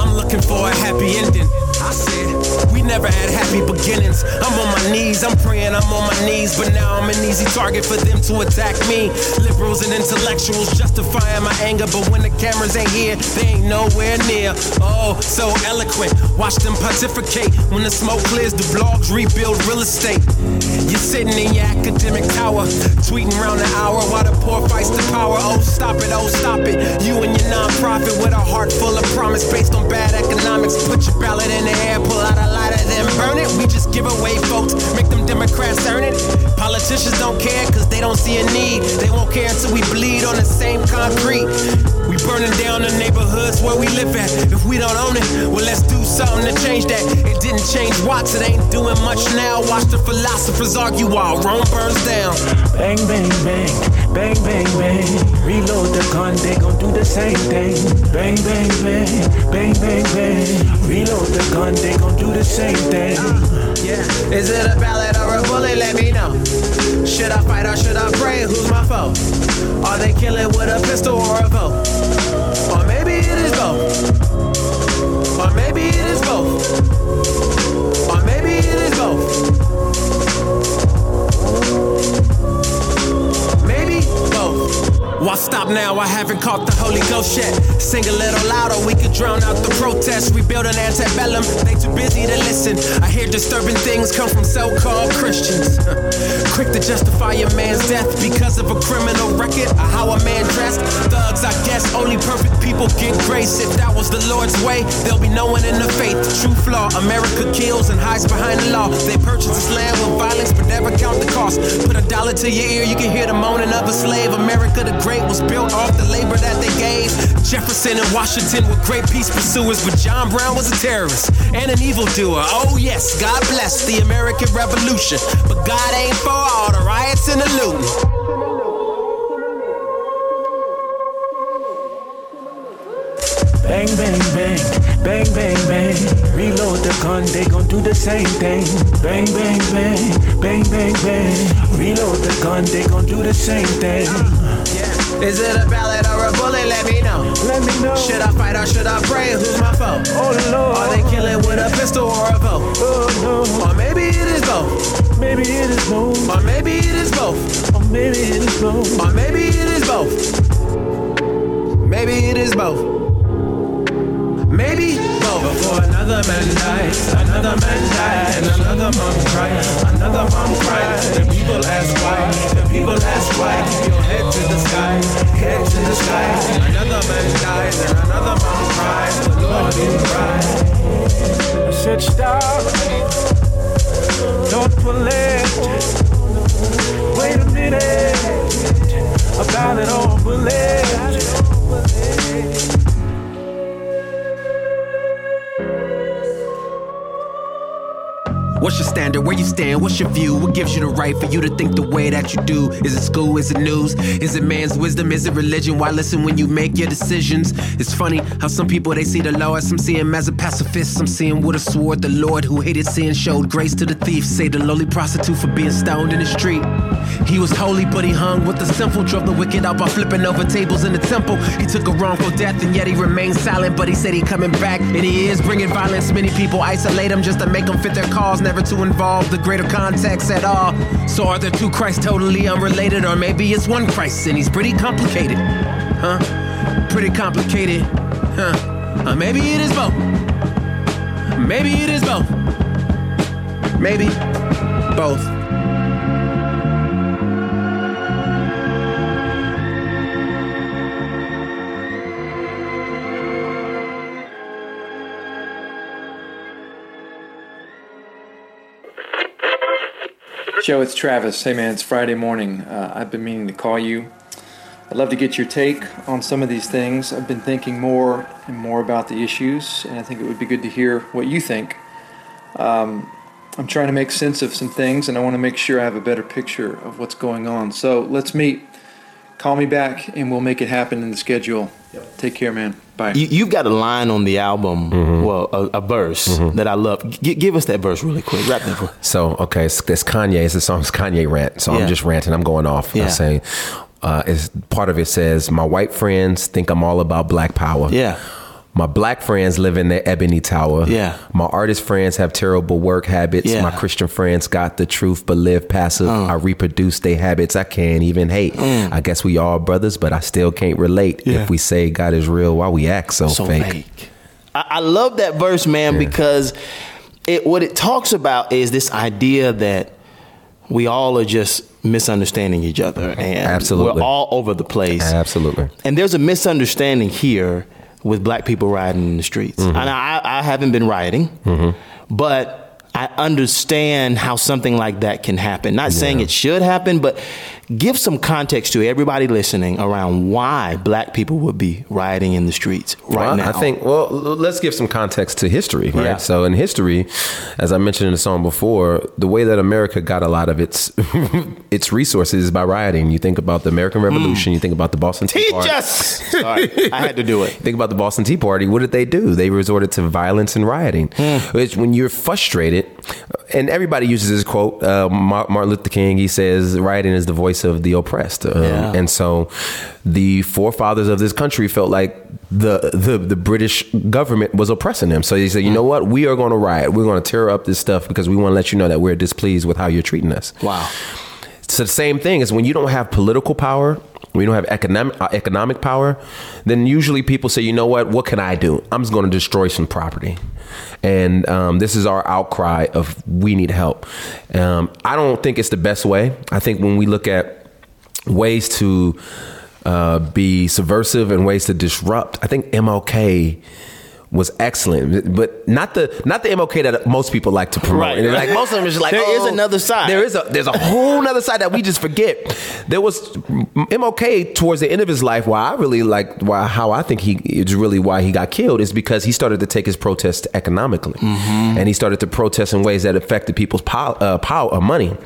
I'm looking for a happy ending. I said, we never had happy beginnings. I'm on my knees, I'm praying, I'm on my knees, but now I'm an easy target for them to attack me. Liberals and intellectuals justifying my anger, but when the cameras ain't here, they ain't nowhere near. Oh, so eloquent. Watch them pontificate. When the smoke clears, the blogs rebuild real estate. You're sitting in your academic tower, tweeting around the hour while the poor fights the power. Oh, stop it, oh, stop it. You and your nonprofit with a heart full of promise based on bad economics. Put your ballot in the air, pull out a lighter, then burn it. We just give away votes, make them Democrats earn it. Politicians don't care cause they don't see a need. They won't care until we bleed on the same concrete. Burning down the neighborhoods where we live at. If we don't own it, well let's do something to change that. It didn't change Watts, it ain't doing much now. Watch the philosophers argue while Rome burns down. Bang, bang, bang, bang, bang, bang. Reload the gun, they gon' do the same thing. Bang, bang, bang, bang, bang, bang. Reload the gun, they gon' do the same thing. Yeah. Is it a ballad or a bullet? Let me know. Should I fight or should I pray? Who's my foe? Are they killing with a pistol or a bow? Or maybe it is both. Why stop now? I haven't caught the Holy Ghost yet. Sing a little louder, we could drown out the protests. Rebuild an antebellum, they too busy to listen. I hear disturbing things come from so-called Christians. Quick to justify a man's death because of a criminal record or how a man dressed. Thugs, I guess only perfect people get grace. If that was the Lord's way, there'll be no one in the faith. True flaw, America kills and hides behind the law. They purchase this land with violence, but never count the cost. Put a dollar to your ear, you can hear the moaning of a slave. America the great was built off the labor that they gave. Jefferson and Washington were great peace pursuers, but John Brown was a terrorist and an evildoer. Oh yes, God bless the American Revolution, but God ain't for all the riots and the looting. Bang, bang, bang, bang, bang, bang. Reload the gun, they gon' do the same thing. Bang, bang, bang, bang, bang, bang. Reload the gun, they gon' do the same thing. Is it a ballot or a bullet? Let me know. Let me know. Should I fight or should I pray? Who's my foe? Oh Lord. Are they killing with a pistol or a bow? Oh no. Or maybe it is both. Maybe it is both. Or maybe it is both. Or maybe it is both. Or maybe it is both. Maybe it is both. Maybe both. Before another man dies, another man dies, and another mom cries, another mom cries. And people ask why, and people ask why. Your head to the sky, head to the sky. Another man dies, and another mom cries. The Lord will cry. I said stop, don't pull it. Wait a minute, about it all bullet. What's your standard? Where you stand? What's your view? What gives you the right for you to think the way that you do? Is it school? Is it news? Is it man's wisdom? Is it religion? Why listen when you make your decisions? It's funny how some people they see the as some see him as a pacifist. Some see him with a sword. The Lord who hated sin showed grace to the thief. Say the lowly prostitute for being stoned in the street. He was holy, but he hung with the sinful. Drove the wicked out by flipping over tables in the temple. He took a wrongful death and yet he remained silent. But he said he coming back and he is bringing violence. Many people isolate him just to make them fit their cause, never to involve the greater context at all. So are there two Christs totally unrelated, or maybe it's one Christ and he's pretty complicated, huh? Pretty complicated, huh? Uh, maybe it is both. Maybe it is both. Maybe both. Joe, it's Travis. Hey man, it's Friday morning. Uh, I've been meaning to call you. I'd love to get your take on some of these things. I've been thinking more and more about the issues, and I think it would be good to hear what you think. Um, I'm trying to make sense of some things, and I want to make sure I have a better picture of what's going on. So let's meet. Call me back, and we'll make it happen in the schedule. Yep. Take care, man. Bye. You, you've got a line on the album, well, a, a verse that I love. G- give us that verse really quick. Rap that verse. So okay, it's, it's Kanye. It's the song's Kanye rant. So Yeah. I'm just ranting. I'm going off. Yeah. I'm saying, uh, it's, part of it says, "My white friends think I'm all about black power." Yeah. My black friends live in the ebony tower. Yeah. My artist friends have terrible work habits. Yeah. My Christian friends got the truth but live passive. Uh. I reproduce their habits. I can't even hate. I guess we all brothers, but I still can't relate. Mm. Yeah. If we say God is real, why we act so, so fake? fake. I, I love that verse, man, because it what it talks about is this idea that we all are just misunderstanding each other, and Absolutely. we're all over the place. Absolutely. And there's a misunderstanding here with black people rioting in the streets. Mm-hmm. And I, I haven't been rioting, but I I understand how something like that can happen. Not saying it should happen, but give some context to everybody listening around why black people would be rioting in the streets right Well, now. I think, well, let's give some context to history, right? Yeah. So, in history, as I mentioned in the song before, the way that America got a lot of its its resources is by rioting. You think about the American Revolution, you think about the Boston Tea Teach Party. us. Sorry, I had to do it. Think about the Boston Tea Party. What did they do? They resorted to violence and rioting. Hmm. Which, when you're frustrated, and everybody uses this quote, uh, Martin Luther King. He says, "Rioting is the voice of the oppressed." Um, Yeah. And so, the forefathers of this country felt like the the the British government was oppressing them. So they said, "You know what? We are going to riot. We're going to tear up this stuff because we want to let you know that we're displeased with how you're treating us." Wow. It's the same thing as when you don't have political power, you don't have economic uh, economic power, then usually people say, you know what, what can I do? I'm just going to destroy some property, and um, this is our outcry of we need help. Um, I don't think it's the best way. I think when we look at ways to uh, be subversive and ways to disrupt, I think MLK was excellent, but not the not the MLK that most people like to promote. Right. And like most of them is just like There is oh, another side. There is a there's a whole nother side that we just forget. There was MLK towards the end of his life. Why I really like why how I think he it's really why he got killed is because he started to take his protest economically, and he started to protest in ways that affected people's power, uh, power, uh, money.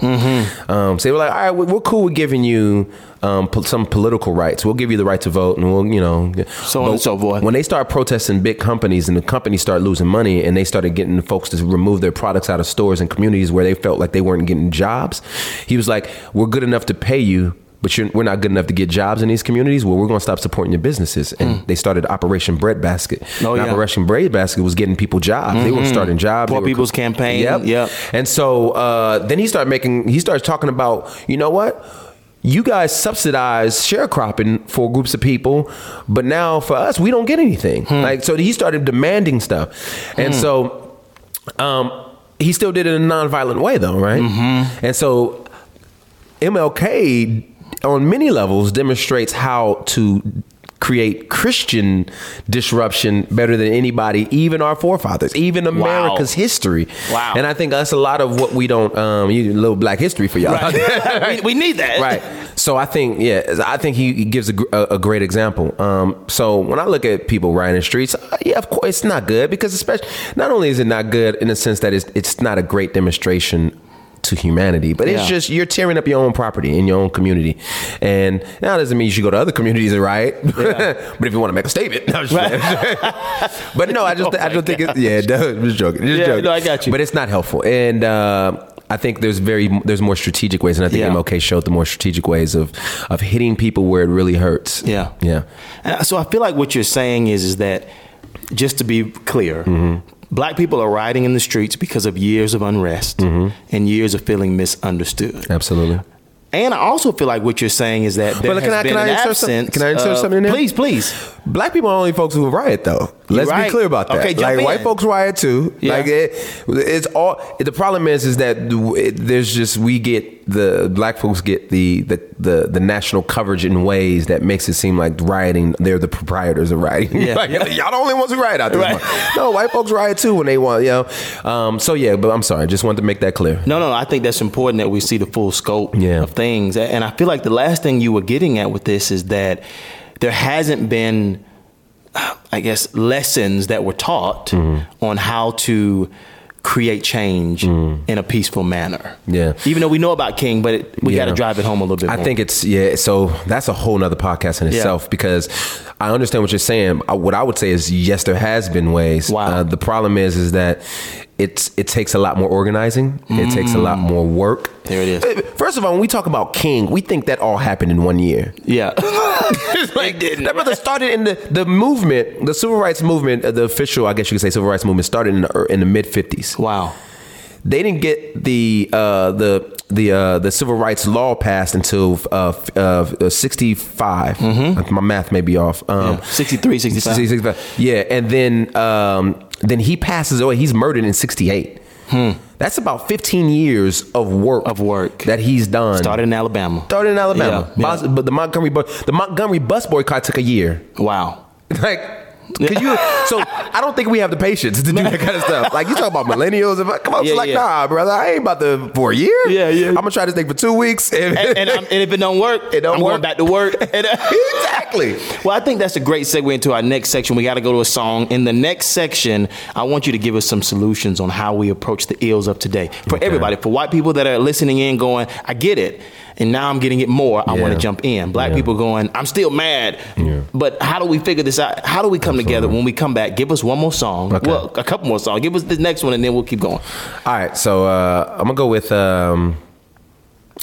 Um, so they were like, all right, we're cool with giving you um, po- some political rights. We'll give you the right to vote, and we'll you know So on and so forth. When they start protesting big companies and the companies start losing money, and they started getting the folks to remove their products out of stores and communities where they felt like they weren't getting jobs, he was like, "We're good enough to pay you." But you're, we're not good enough to get jobs in these communities. Well, we're going to stop supporting your businesses, and they started Operation Breadbasket. Oh, yeah. Operation Breadbasket was getting people jobs. They were starting jobs. Poor People's Campaign. Yep. Yep. And so uh, then he started making. He started talking about, you know what? You guys subsidize sharecropping for groups of people, but now for us, we don't get anything. Hmm. Like so, he started demanding stuff, and hmm. so um, he still did it in a nonviolent way, though, right? Mm-hmm. And so MLK, on many levels, demonstrates how to create Christian disruption better than anybody, even our forefathers, even America's history. Wow. And I think that's a lot of what we don't. Um, you, a little black history for y'all. we, we need that. right. So I think, yeah, I think he, he gives a, a, a great example. Um, so when I look at people riding the streets, uh, yeah, of course, it's not good because especially not only is it not good in the sense that it's it's not a great demonstration to humanity, but it's Yeah. just you're tearing up your own property in your own community, and now that doesn't mean you should go to other communities and riot. but if you want to make a statement, no, but no, I just I just think it's yeah, no, I'm just joking, just Yeah, joking. no, I got you. But it's not helpful, and. Uh, I think there's very there's more strategic ways, and I think Yeah. MLK showed the more strategic ways of of hitting people where it really hurts. Yeah. yeah. And so I feel like what you're saying is is that just to be clear, Mm-hmm. Black people are rioting in the streets because of years of unrest Mm-hmm. and years of feeling misunderstood. Absolutely. And I also feel like what you're saying is that there But has can I- been can I an insert some- absence. can I insert of- something in there? Please, please. Black people are the only folks who riot, though. Let's right. be clear about that. Okay, like in. white folks riot too. Yeah. Like it, it's all. The problem is, is that it, there's just we get the black folks get the, the the the national coverage in ways that makes it seem like rioting. They're the proprietors of rioting. Yeah, Like, y'all the only ones who riot out there. Right. No, white folks riot too when they want. You know. Um, so yeah, but I'm sorry. Just wanted to make that clear. No, no, I think that's important that we see the full scope Yeah. of things. And I feel like the last thing you were getting at with this is that there hasn't been, I guess, lessons that were taught Mm-hmm. on how to create change in a peaceful manner. Mm. Yeah. Even though we know about King, but it, we Yeah. got to drive it home a little bit I more. think it's yeah. So that's a whole nother podcast in Yeah. itself because I understand what you're saying. Uh, What I would say is yes, there has been ways. Wow. Uh, the problem is is that it's it takes a lot more organizing. It takes a lot more work. Mm. There it is. Uh, First of all, when we talk about King, we think that all happened in one year. Yeah. like that brother started in the the movement, the civil rights movement, uh, the official, I guess you could say, civil rights movement started in the in the mid '50s. wow. They didn't get the uh, the the uh, the civil rights law passed until uh, uh, 65. My math may be off. Um, Mm-hmm. Yeah. 63, 65. 65. Yeah, and then um, then he passes away. He's murdered in 68. That's about 15 years of work Hmm. Of work. that he's done. Started in Alabama. Started in Alabama. Yeah, yeah. Bos- But the Montgomery bu- the Montgomery bus boycott took a year. Wow. Like Cause you, so I don't think we have the patience to do that kind of stuff. Like you talk about millennials, and come on, Yeah, like yeah. nah, brother, I ain't about to for a year. Yeah, yeah. I'm gonna try this thing for two weeks, and, and, and, I'm, and if it don't work, It don't I'm work. going back to work. And, uh, exactly. Well, I think that's a great segue into our next section. We got to go to a song. In the next section, I want you to give us some solutions on how we approach the ills of today. For everybody, for white people that are listening in, going, I get it. And now I'm getting it more. I want to jump in. Black Yeah. people going, I'm still mad. Yeah. But how do we figure this out? How do we come together when we come back? Give us one more song. Okay. Well, a couple more songs. Give us the next one and then we'll keep going. All right, so uh, I'm gonna go with um,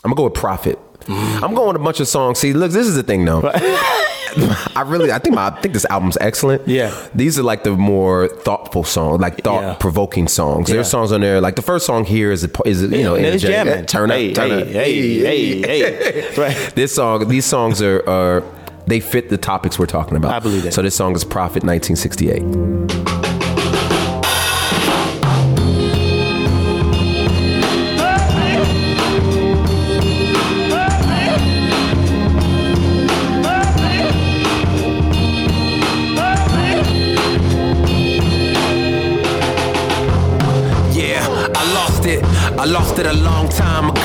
I'm gonna go with Prophet. I'm going with a bunch of songs. See, look, this is the thing, though. I really, I think my, I think this album's excellent. Yeah. these are like the more thoughtful songs, like thought provoking songs. Yeah. There's songs on there, like the first song here is is you know Yeah, it's jamming. turn up, Hey, turn hey, up, hey, hey, hey. Right. This song, these songs are are they fit the topics we're talking about. I believe that. So this song is Prophet 1968.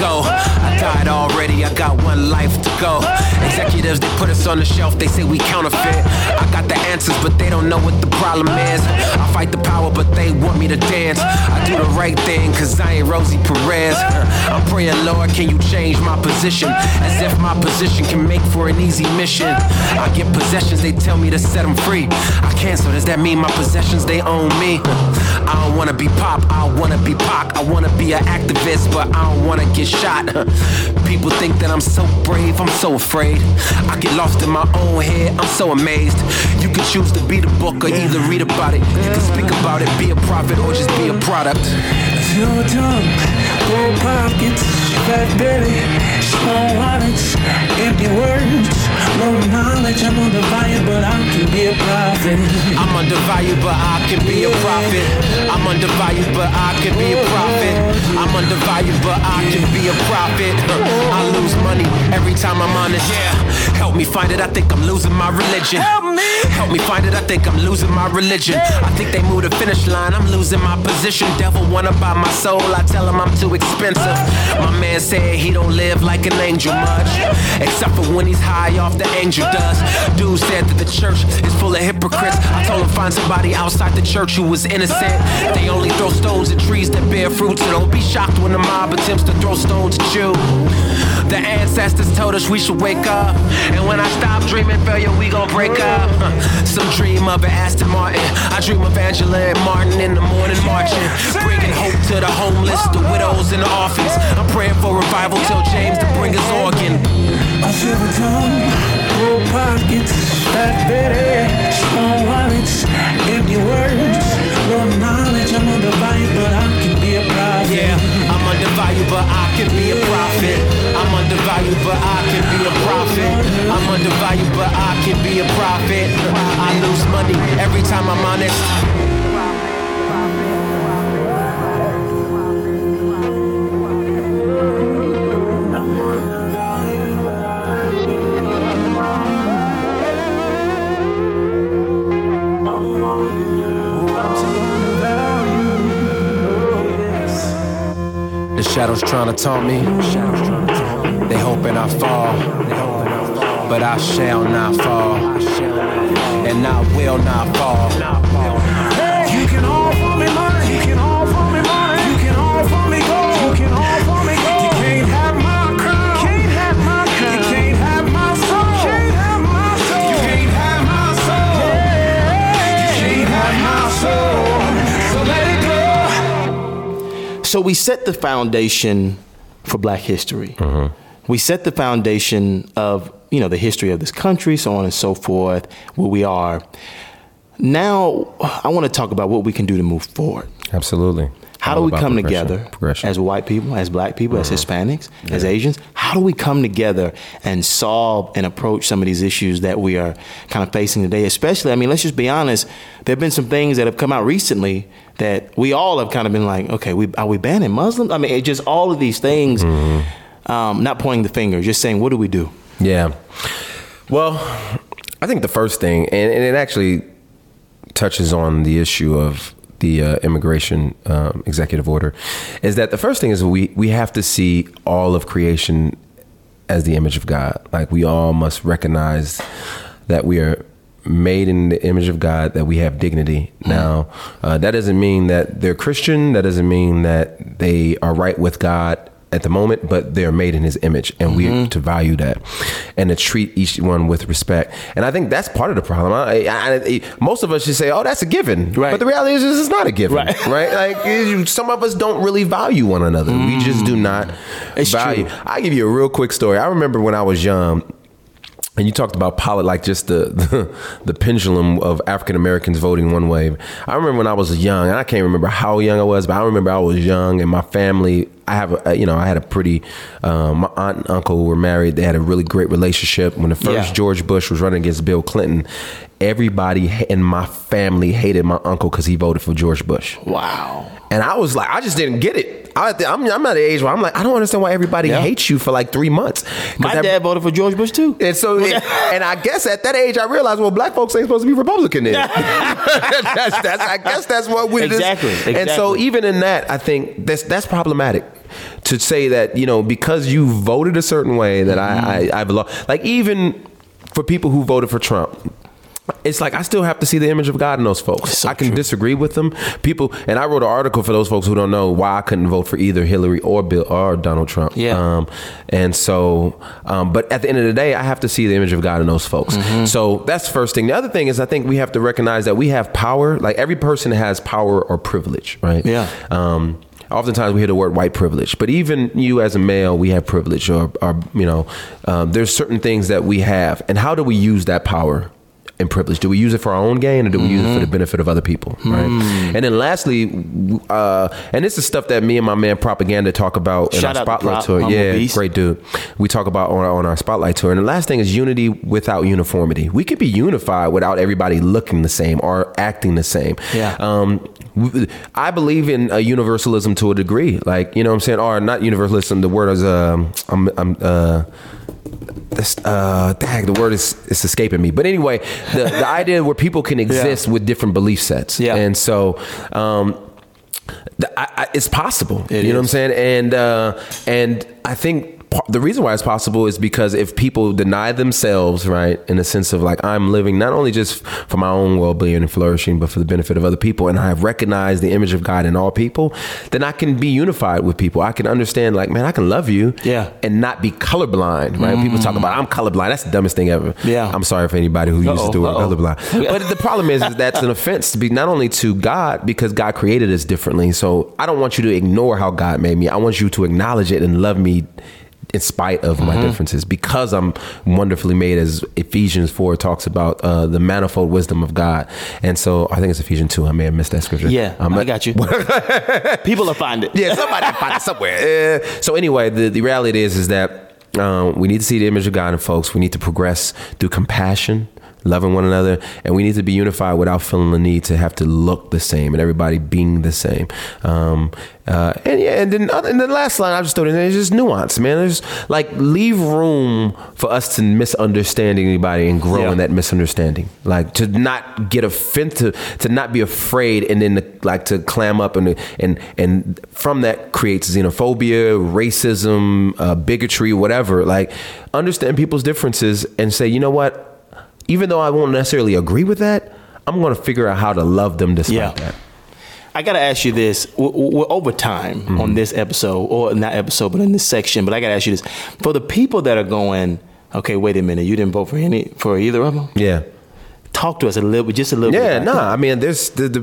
Ago. I died already. I got one life to go. Executives, they put us on the shelf. They say we counterfeit. I got the answers, but they don't know what the problem is. I fight the power, but they want me to dance. I do the right thing, cause I ain't Rosie Perez. Uh, I'm praying, Lord, can you change my position? As if my position can make for an easy mission. I get possessions, they tell me to set them free. I can't, does that mean my possessions, they own me? I don't wanna be pop, I wanna be pop. I wanna be an activist, but I don't wanna get shot. People think that I'm so brave, I'm so afraid. I get lost in my own head, I'm so amazed. You can choose to be the book or either read about it. You can speak about it, be a prophet, or just be a product. Your tongue, full pockets, fat belly, small wallets, empty words, low knowledge. I'm undervalued, but I can be a prophet. I'm undervalued, but I can be a prophet. I'm undervalued, but I can be a prophet. I'm undervalued, but I can be a prophet. I lose money every time I'm honest. Yeah, help me find it. I think I'm losing my religion. Help me. Help me find it. I think I'm losing my religion. I think they moved the finish line. I'm losing my position. Devil wanna buy my soul. I tell him I'm too expensive. Ah. My man said he don't live like an angel much, ah. except for when he's high off the angel ah. dust. Dude said that the church is full of hypocrites. I told him find somebody outside the church who was innocent. They only throw stones at trees that bear fruit, so don't be shocked when the mob attempts to throw stones at you. The ancestors told us we should wake up, and when I stop dreaming failure, we gon' break up. Some dream of an Aston Martin. I dream of Angela and Martin in the morning marching, bringing hope to the homeless, the widows, and the orphans. I'm praying for revival till James to bring his organ. A silver tongue, full pockets, fat belly, small wallets, empty words, low knowledge. I'm undervalued, but I can be a prophet. Yeah, undervalued, but I can be a prophet. I'm undervalued, but I can be a prophet. I'm undervalued, but I can be a prophet. I lose money every time I'm honest. Shadows trying to taunt me. They hoping I fall. But I shall not fall. And I will not fall. So we set the foundation for Black history. Mm-hmm. We set the foundation of you know the history of this country, so on and so forth, where we are. Now, I want to talk about what we can do to move forward. Absolutely. How All do we come together as white people, as black people, as Mm-hmm. Hispanics, as Asians? How do we come together and solve and approach some of these issues that we are kind of facing today? Especially, I mean, let's just be honest. There have been some things that have come out recently that we all have kind of been like, okay, we, are we banning Muslims? I mean, it just all of these things. Mm-hmm. Um, not pointing the finger, just saying, what do we do? Yeah. Well, I think the first thing, and, and it actually, touches on the issue of the uh, immigration um, executive order is that the first thing is we we have to see all of creation as the image of God. Like we all must recognize that we are made in the image of God, that we have dignity. Now, uh, that doesn't mean that they're Christian. That doesn't mean that they are right with God at the moment, but they're made in His image, and we Mm-hmm. to value that and to treat each one with respect. And I think that's part of the problem. I, I, I, most of us just say, "Oh, that's a given," Right. but the reality is, it's not a given, Right. right? Like some of us don't really value one another. We just do not Mm. It's value. true. I give you a real quick story. I remember when I was young. And you talked about polit like just the, the the pendulum of African Americans voting one way. I remember when I was young, and I can't remember how young I was, but I remember I was young, and my family. I have a you know I had a pretty um, my aunt and uncle were married. They had a really great relationship. When the first Yeah. George Bush was running against Bill Clinton, everybody in my family hated my uncle because he voted for George Bush. Wow. And I was like, I just didn't get it. I, I'm, I'm at the age where I'm like, I don't understand why everybody Yeah. hates you for like three months. My that- dad voted for George Bush too. and so, and I guess at that age, I realized, well, black folks ain't supposed to be Republican. Then that's, that's, I guess that's what we Exactly, And so, even in that, I think that's that's problematic to say that you know because you voted a certain way that Mm-hmm. I, I I've lost. Like even for people who voted for Trump. It's like I still have to see the image of God in those folks. So I can true. disagree with them. People, and I wrote an article for those folks who don't know why I couldn't vote for either Hillary or Bill or Donald Trump. Yeah. Um, and so, um, but at the end of the day, I have to see the image of God in those folks. Mm-hmm. So that's the first thing. The other thing is, I think we have to recognize that we have power. Like every person has power or privilege, right? Yeah. Um, oftentimes we hear the word white privilege, but even you as a male, we have privilege, or, or you know, um, there's certain things that we have, and how do we use that power? And privilege. Do we use it for our own gain, or do we use it for the benefit of other people? Right. Hmm. And then lastly, uh, and this is stuff that me and my man Propaganda talk about in our spotlight tour. Humble Yeah, Beast. great dude. We talk about on our, on our spotlight tour. And the last thing is unity without uniformity. We could be unified without everybody looking the same or acting the same. Yeah. Um, I believe in universalism to a degree. Like you know what I'm saying, or not universalism. The word is um, I'm, I'm uh, this uh dang, the word is is escaping me. But anyway, the the idea where people can exist with different belief sets. Yeah. And so um the, I, I, it's possible. It you know what I'm saying? And uh and I think the reason why it's possible is because if people deny themselves, right, in a sense of like I'm living not only just for my own well-being and flourishing, but for the benefit of other people, and I have recognized the image of God in all people, then I can be unified with people. I can understand, like, man, I can love you, Yeah. Mm. and not be colorblind, right? People talk about I'm colorblind. That's the dumbest thing ever. Yeah. I'm sorry for anybody who uses Uh-oh, the word uh-oh. colorblind. But the problem is, is that's an offense to be not only to God because God created us differently. So I don't want you to ignore how God made me. I want you to acknowledge it and love me in spite of my differences because I'm wonderfully made as Ephesians 4 talks about uh, the manifold wisdom of God. And so I think it's Ephesians 2. I may have missed that scripture. Yeah, Um, I got you. People will find it. yeah, somebody find it somewhere. Uh, so anyway, the, the reality is is that um, we need to see the image of God in folks. We need to progress through compassion, loving one another, and we need to be unified without feeling the need to have to look the same and everybody being the same. Um, uh, and yeah, and then other, and the last line I just threw in there is just nuance, man. There's like leave room for us to misunderstand anybody and grow Yeah. in that misunderstanding. Like to not get offended, to not be afraid, and then to, like to clam up and and and from that creates xenophobia, racism, uh, bigotry, whatever. Like understand people's differences and say, you know what? Even though I won't necessarily agree with that, I'm going to figure out how to love them despite Yeah. that. I gotta ask you this. We're, over time Mm-hmm. on this episode, or not episode, but in this section. But I gotta ask you this: for the people that are going, okay, wait a minute, you didn't vote for any for either of them. Yeah. Talk to us a little bit, just a little bit. Yeah, about no, that. I mean, there's the the,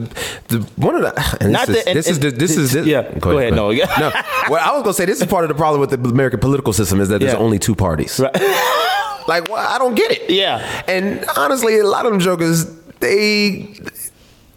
the one of the and Not this, the- is, this and- is the, and- this is the, yeah, go ahead, no, no. Well, I was gonna say this is part of the problem with the American political system is that there's Yeah. only two parties. Right. Like, well, I don't get it. Yeah. and honestly, a lot of them jokers they.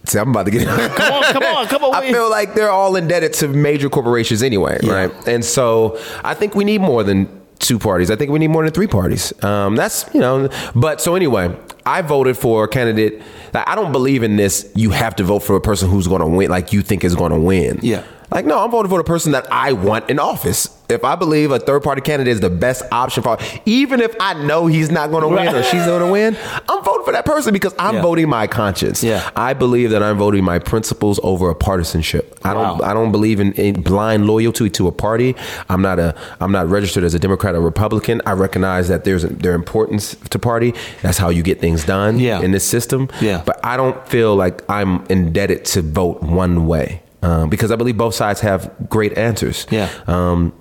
See, I'm about to get. Come on, come on, come on. I feel like they're all indebted to major corporations anyway, Yeah. right? And so I think we need more than two parties. I think we need more than three parties. Um, that's you know. But so anyway, I voted for a candidate. Like, I don't believe in this. You have to vote for a person who's going to win, like you think is going to win. Yeah. Like, no, I'm voting for the person that I want in office. If I believe a third party candidate is the best option for, even if I know he's not going to win or she's going to win, I'm voting for that person because I'm Yeah. voting my conscience. Yeah. I believe that I'm voting my principles over a partisanship. I don't. Wow. I don't believe in, in blind loyalty to a party. I'm not a. I'm not registered as a Democrat or Republican. I recognize that there's their importance to party. That's how you get things done Yeah. in this system. Yeah. But I don't feel like I'm indebted to vote one way um, because I believe both sides have great answers. Yeah. Um,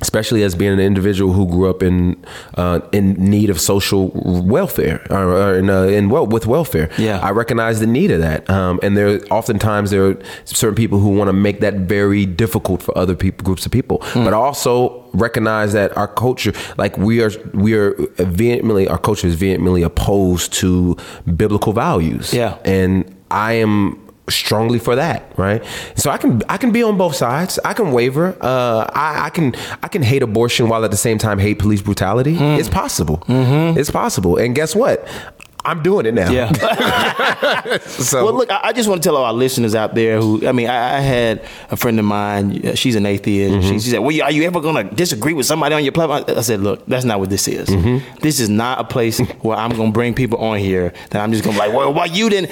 especially as being an individual who grew up in uh, in need of social welfare or, or in, uh, in well with welfare. Yeah. I recognize the need of that, um, and there oftentimes there are certain people who want to make that very difficult for other people, groups of people. Hmm. But also recognize that our culture, like we are, we are vehemently, our culture is vehemently opposed to biblical values. Yeah. and I am strongly for that right so i can i can be on both sides i can waver uh i, I can i can hate abortion while at the same time hate police brutality Hmm. it's possible it's possible and guess what i'm doing it now Mm-hmm. Yeah. so well, look, I, I just want to tell our listeners out there who, I mean, I, I had a friend of mine. uh, She's an atheist. Mm-hmm. She, she said, "Well, are you ever going to disagree with somebody on your platform?" I said, "Look, that's not what this is. Mm-hmm. This is not a place where I'm going to bring people on here that I'm just going to be like, well, why you didn't."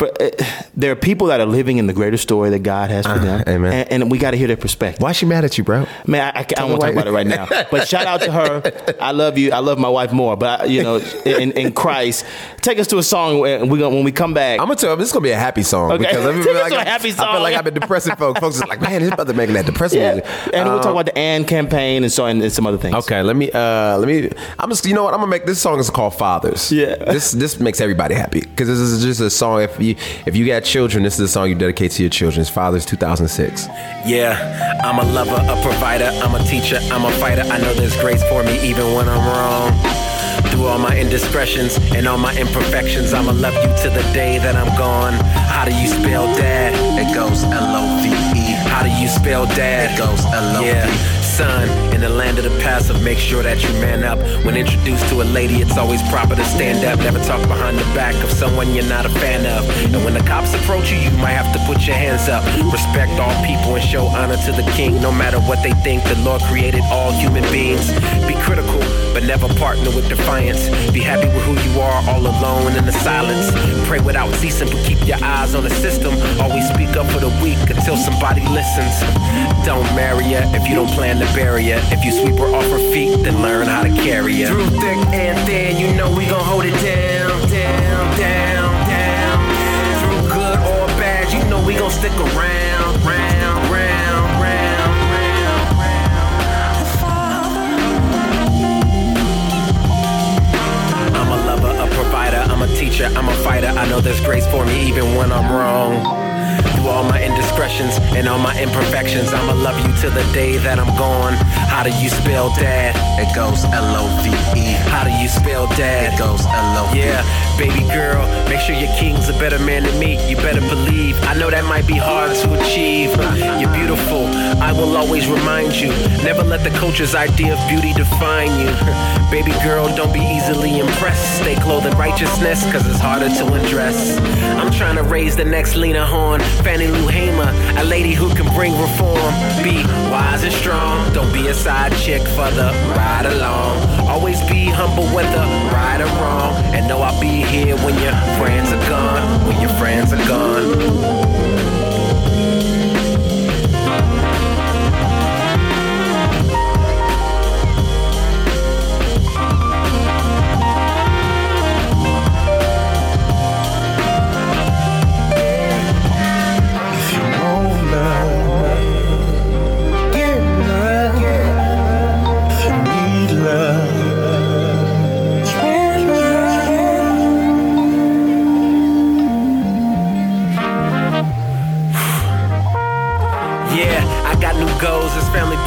For, uh, there are people that are living in the greater story that God has for them, Uh, amen. and, and we got to hear their perspective. why she mad at you bro Man, I, I, I don't want to talk about it right now. But shout out to her. I love you. I love my wife more. But I, you know, in, in Christ, take us to a song we gonna, when we come back. I'm gonna tell you, this is gonna be a happy song Okay. because I, feel like a happy I feel like I've been depressing folks. Folks is like, man, this brother making that depressing yeah, music. and we'll talk Um, about the AND campaign and so and, and some other things. Okay, let me uh let me I'm just you know what I'm gonna make this song is called Fathers. Yeah. This this makes everybody happy because this is just a song if you if you got children this is a song you dedicate to your children. It's Fathers 2006. Yeah, I'm a lover, a provider, I'm a teacher, I'm a fighter. I know there's grace for me even when I'm wrong. Through all my indiscretions and all my imperfections, I'ma love you to the day that I'm gone. How do you spell dad? It goes L-O-V-E. How do you spell dad? It goes L-O-V. Yeah. In the land of the passive, make sure that you man up. When introduced to a lady, it's always proper to stand up. Never talk behind the back of someone you're not a fan of. And when the cops approach you, you might have to put your hands up. Respect all people and show honor to the king. No matter what they think, the Lord created all human beings. Be critical, but never partner with defiance. Be happy with who you are, all alone in the silence. Pray without ceasing, but keep your eyes on the system. Always speak up for the weak until somebody listens. Don't marry her if you don't plan to bury her. If you sweep her off her feet, then learn how to carry her. Through thick and thin, you know we gon' hold it down, down, down, down. Through good or bad, you know we gon' stick around, round, round, round, round, round. I'm a lover, a provider, I'm a teacher, I'm a fighter. I know there's grace for me even when I'm wrong. Through all my indiscretions and all my imperfections, I'ma love you till the day that I'm gone. How do you spell dad? It goes L-O-V-E. How do you spell dad? It goes L-O-V. Yeah, baby girl, make sure your king's a better man than me. You better believe. I know that might be hard to achieve. You're beautiful. I will always remind you. Never let the culture's idea of beauty define you. Baby girl, don't be easily impressed. Stay clothed in righteousness, cause it's harder to undress. I'm trying to raise the next Lena Fannie Lou Hamer, a lady who can bring reform. Be wise and strong, don't be a side chick for the ride along. Always be humble whether right or wrong. And know I'll be here when your friends are gone, when your friends are gone.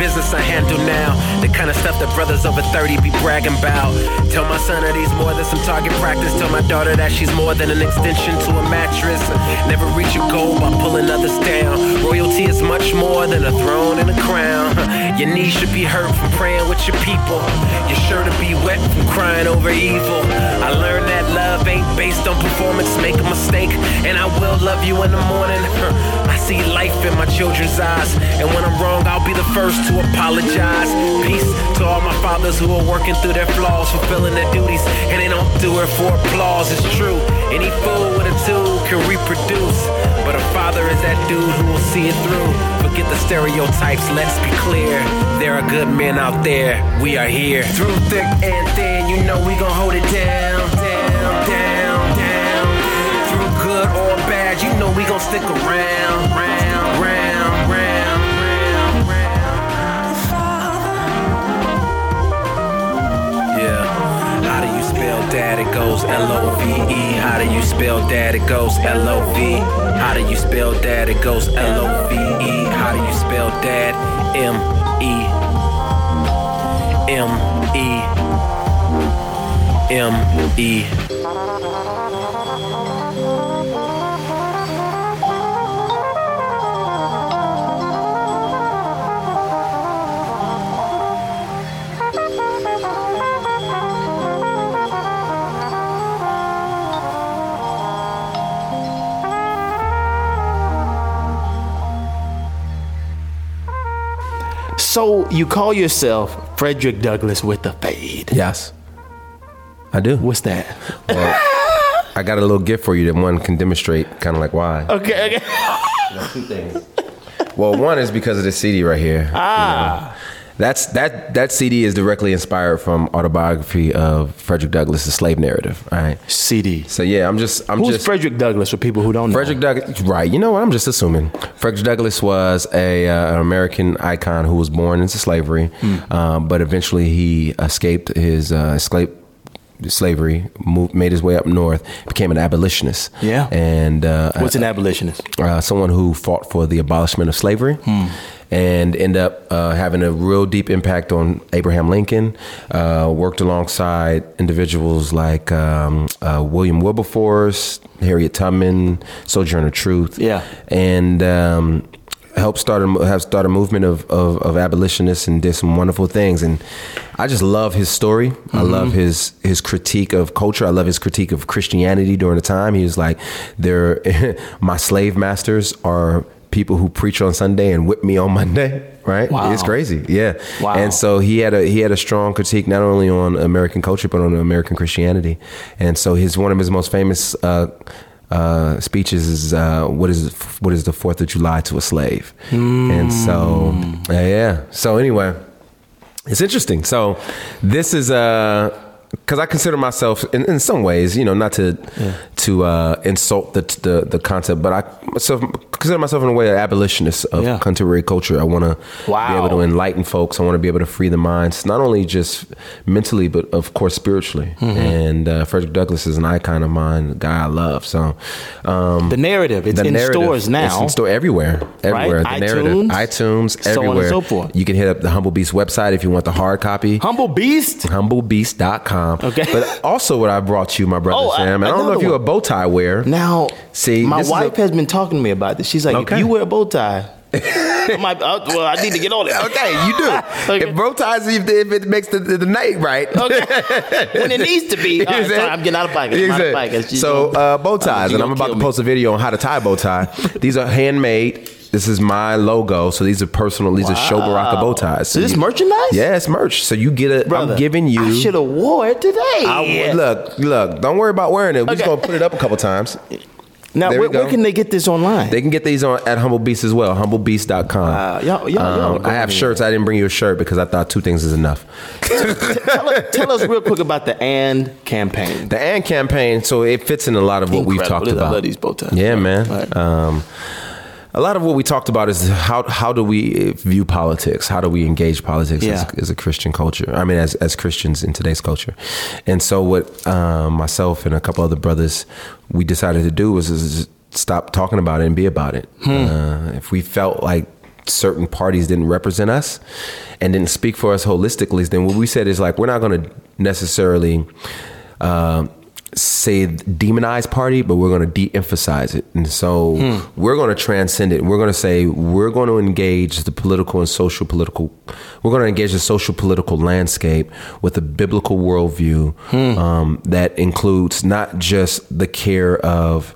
Business I handle now. The kind of stuff that brothers over 30 be bragging about. Tell my son that he's more than some target practice. Tell my daughter that she's more than an extension to a mattress. Never reach your goal by pulling others down. Royalty is much more than a throne and a crown. Your knees should be hurt from praying with your people. You're sure to be wet from crying over evil. I learned that love ain't based on performance. Make a mistake, and I will love you in the morning. See life in my children's eyes. And when I'm wrong, I'll be the first to apologize. Peace to all my fathers who are working through their flaws, fulfilling their duties, and they don't do it for applause. It's true. Any fool with a tool can reproduce. But a father is that dude who will see it through. Forget the stereotypes, let's be clear. There are good men out there, we are here. Through thick and thin, you know we gon' hold it down, down, down. Bad, you know we gon' stick around, round, round, round, round, round. Yeah. How do you spell dad? It goes L O V E. How do you spell dad? It goes L O V. How do you spell dad? It goes L O V E. How do you spell dad? M E. M E. M E. So you call yourself Frederick Douglass with the fade. Yes, I do. What's that? Well, I got a little gift for you that one can demonstrate kind of like why. Okay, okay. two things. Well, one is because of the CD right here. Ah. That's that that CD is directly inspired from autobiography of Frederick Douglass, the slave narrative. Right. CD. So yeah, I'm just I'm Who's just Frederick Douglass for people who don't know? Frederick Douglass, right? You know what? I'm just assuming. Frederick Douglass was a uh, an American icon who was born into slavery, um, but eventually he escaped his uh, escaped slavery, moved, made his way up north, became an abolitionist. Yeah. And uh, What's an abolitionist? uh, someone who fought for the abolishment of slavery. Hmm. And end up uh, having a real deep impact on Abraham Lincoln. Uh, worked alongside individuals like um, uh, William Wilberforce, Harriet Tubman, Sojourner Truth. Yeah. and um, helped start a have start a movement of, of of abolitionists and did some wonderful things. And I just love his story. I love his his critique of culture. I love his critique of Christianity during the time. He was like, "They're my slave masters are." People who preach on Sunday and whip me on Monday, right? Wow. It's crazy, yeah. Wow. And so he had a he had a strong critique not only on American culture but on American Christianity. And so his one of his most famous uh, uh, speeches is uh, what is what is the Fourth of July to a slave? And so uh, yeah. So anyway, it's interesting. So this is uh because I consider myself in, in some ways, you know, not to to uh, insult the, the the concept, but I myself consider myself in a way an abolitionist of Yeah. contemporary culture. I want to be able to enlighten folks. I want to be able to free the minds, not only just mentally, but of course spiritually. Mm-hmm. And uh, Frederick Douglass is an icon of mine, a guy I love. So um, The narrative. It's the in narrative, stores now. It's in store everywhere. Everywhere. Right? The narrative. iTunes, iTunes, so on and everywhere. so forth. You can hit up the Humble Beast website if you want the hard copy. Humble Beast. HumbleBeast.com. Okay. But also what I brought you, my brother Oh, Sam. and I, don't know if you're a bow tie wearer. Now, See, my wife a- has been talking to me about this. She's like, Okay. if you wear a bow tie, I uh, well, I need to get on it. Okay, you do. Okay. If bow ties, if, if it makes the, the, the night right. Okay. when it needs to be. All right, Exactly. sorry, I'm getting out of pocket. Out of pocket. So uh, bow ties, and I'm about to me. post a video on how to tie a bow tie. these are handmade. This is my logo. So these are personal. These are Sho Baraka bow ties. So this you- merchandise? Yeah, it's merch. So you get it. I'm giving you. I should have wore it today. I, look, look. Don't worry about wearing it. We're just gonna put it up a couple times. now, where, where can they get this online? They can get these on at Humble Beast as well. HumbleBeast.com. Wow, y'all- y'all- y'all Um, I have shirts. I didn't bring you a shirt because I thought two things is enough. tell, us, tell us real quick about the AND campaign. The AND campaign, so it fits in a lot of what we've Incredible. talked I about. love these bow ties. Yeah, man. Right. Um, a lot of what we talked about is how how do we view politics? How do we engage politics Yeah. as, as a Christian culture? I mean, as as Christians in today's culture. And so, what um, myself and a couple other brothers we decided to do was is stop talking about it and be about it. Hmm. Uh, if we felt like certain parties didn't represent us and didn't speak for us holistically, then what we said is like we're not going to necessarily. Uh, say demonize party, but we're going to de-emphasize it, and so we're going to transcend it. We're going to say we're going to engage the political and social political. We're going to engage the social political landscape with a biblical worldview um, that includes not just the care of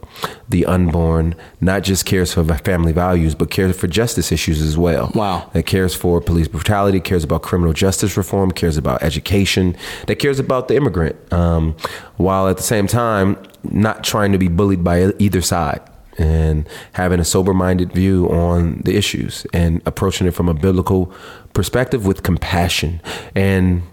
the unborn, not just cares for family values, but cares for justice issues as well. Wow. That cares for police brutality, cares about criminal justice reform, cares about education, that cares about the immigrant, um, while at the same time not trying to be bullied by either side and having a sober minded view on the issues and approaching it from a biblical perspective with compassion. And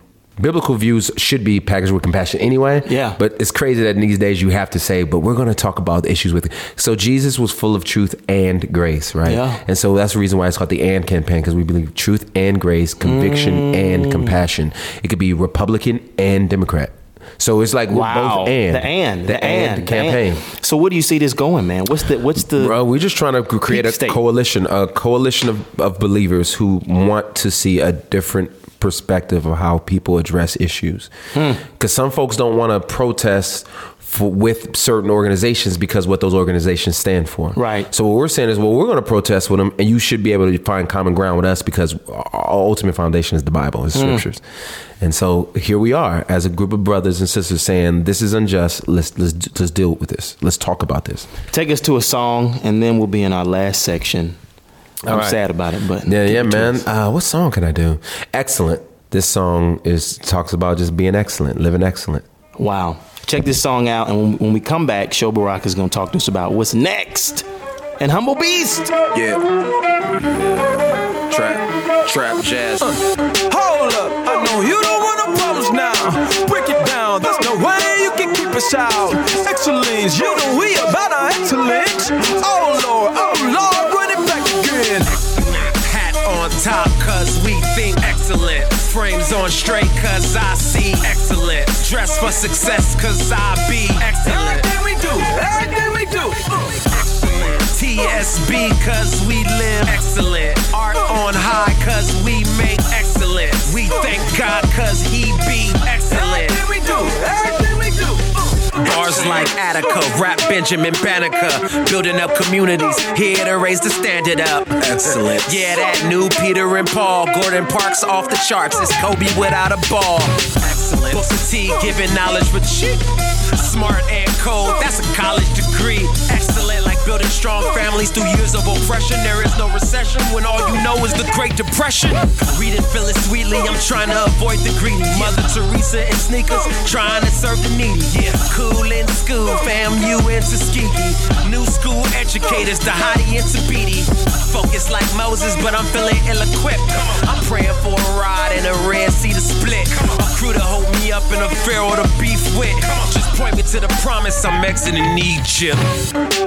biblical views should be packaged with compassion anyway. Yeah. But it's crazy that in these days you have to say, but we're going to talk about the issues with it. So Jesus was full of truth and grace, right? Yeah. And so that's the reason why it's called the and campaign because we believe truth and grace, conviction Mm. and compassion. It could be Republican and Democrat. So it's like we're Wow. both and the and the and, the campaign. and. So what do you see this going, man? What's the what's the Bro, we're just trying to create a state. coalition, a coalition of, of believers who want to see a different perspective of how people address issues. Hmm. Because some folks don't want to protest for, with certain organizations because what those organizations stand for. Right. So what we're saying is, well, we're going to protest with them, and you should be able to find common ground with us because our ultimate foundation is the Bible, is Hmm. scriptures. And so here we are as a group of brothers and sisters saying, this is unjust. Let's let's let's deal with this. Let's talk about this. Take us to a song, and then we'll be in our last section. I'm All right. sad about it, but Yeah, yeah, man. Uh, what song can I do? Excellent. This song is talks about just being excellent, living excellent. Wow. Check this song out, and when, when we come back, Sho Baraka is going to talk to us about what's next. And Humble Beast. Yeah. Trap, trap jazz. Hold up, I know you don't want no problems now. Break it down, there's no way you can keep us out. Excellence, you know we about our excellence. Oh Frames on straight, cause I see excellent. Dress for success, cause I be excellent. Everything we do, everything we do. TSB, cause we live excellent. Art on high, cause we make excellent. We thank God, Like Attica, rap Benjamin Banneker, building up communities, here to raise the standard up. Excellent. Yeah, that new Peter and Paul, Gordon Parks off the charts. It's Kobe without a ball. Excellent. Booker T giving knowledge with shit. Smart and cold, that's a college degree. Building strong families through years of oppression. There is no recession when all you know is the Great Depression. Reading Phillis Wheatley, I'm trying to avoid the greedy. Mother Teresa in sneakers, trying to serve the needy. Yeah, cool in school, fam, you into skeeky. New school educators, the hottie into beady. Focus like Moses, but I'm feeling ill-equipped. I'm praying for a ride and a red sea to split. A crew to hold me up and a pharaoh to beef with. Just point me to the promise I'm exiting Egypt.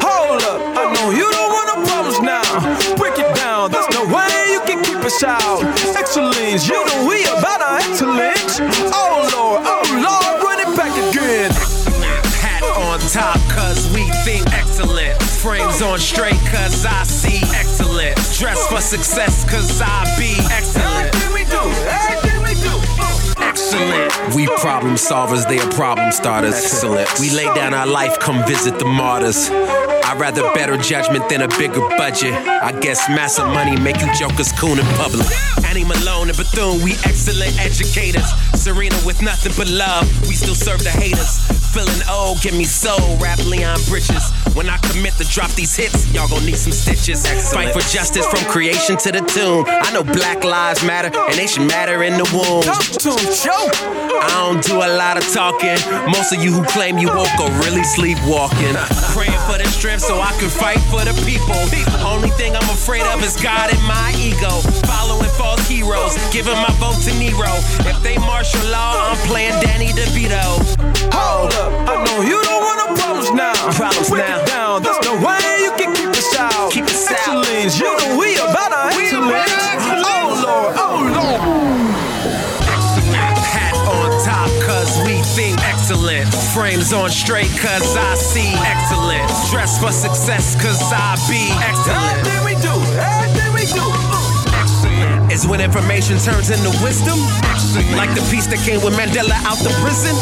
Hold up, I know you don't want no problems now. Break it down, there's no way you can keep us out. Excellence, you know we about our excellence. Oh Lord, oh Lord, run it back again. Hat on top, cause we think excellent. Frames on straight, cause I see excellent. Dress for success, cause I be excellent. Everything we do, everything we do. Excellent. We problem solvers, they are problem starters. Excellent. We lay down our life, come visit the martyrs. I'd rather better judgment than a bigger budget. I guess massive money make you jokers coon in public. Annie Malone and Bethune, we excellent educators. Serena with nothing but love, we still serve the haters. Feeling old, give me soul, rap Leon Bridges. When I commit to drop these hits, y'all gon' need some stitches. Fight for justice from creation to the tomb. I know black lives matter, and they should matter in the womb. Talk to. I don't do a lot of talking. Most of you who claim you woke are really sleepwalking. Praying for the strength so I can fight for the people. Only thing I'm afraid of is God and my ego. Following false heroes, giving my vote to Nero. If they martial law, I'm playing Danny DeVito. Hold up, I know you don't want no problems now. Problems Break now. On straight, cause I see excellence. Dress for success, cause I be excellent. Is when information turns into wisdom. Like the piece that came with Mandela out the prison.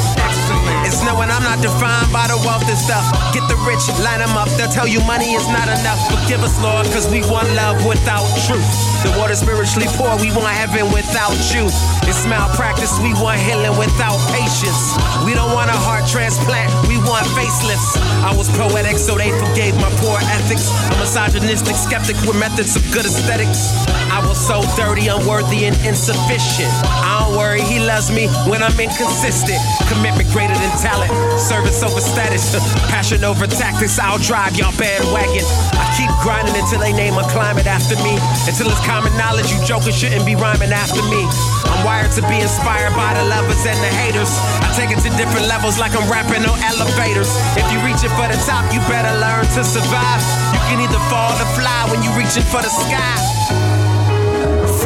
It's knowing I'm not defined by the wealth and stuff. Get the rich, line them up, they'll tell you money is not enough. Forgive us, Lord, cause we want love without truth. The water spiritually poor, we want heaven without you. It's malpractice, we want healing without patience. We don't want a heart transplant, we want facelifts. I was poetic, so they forgave my poor ethics. A misogynistic skeptic with methods of good aesthetics. I was so dirty, unworthy, and insufficient. I don't worry, he loves me when I'm inconsistent. Commitment greater than talent, service over status, passion over tactics. I'll drive y'all bandwagon. I keep grinding until they name a climate after me. Until it's common knowledge, you jokers shouldn't be rhyming after me. I'm wired to be inspired by the lovers and the haters. I take it to different levels like I'm rapping on elevators. If you reaching for the top, you better learn to survive. You can either fall or fly when you're reaching for the sky.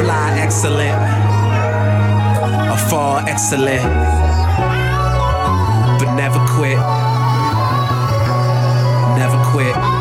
Fly excellent, or fall excellent, but never quit. Never quit.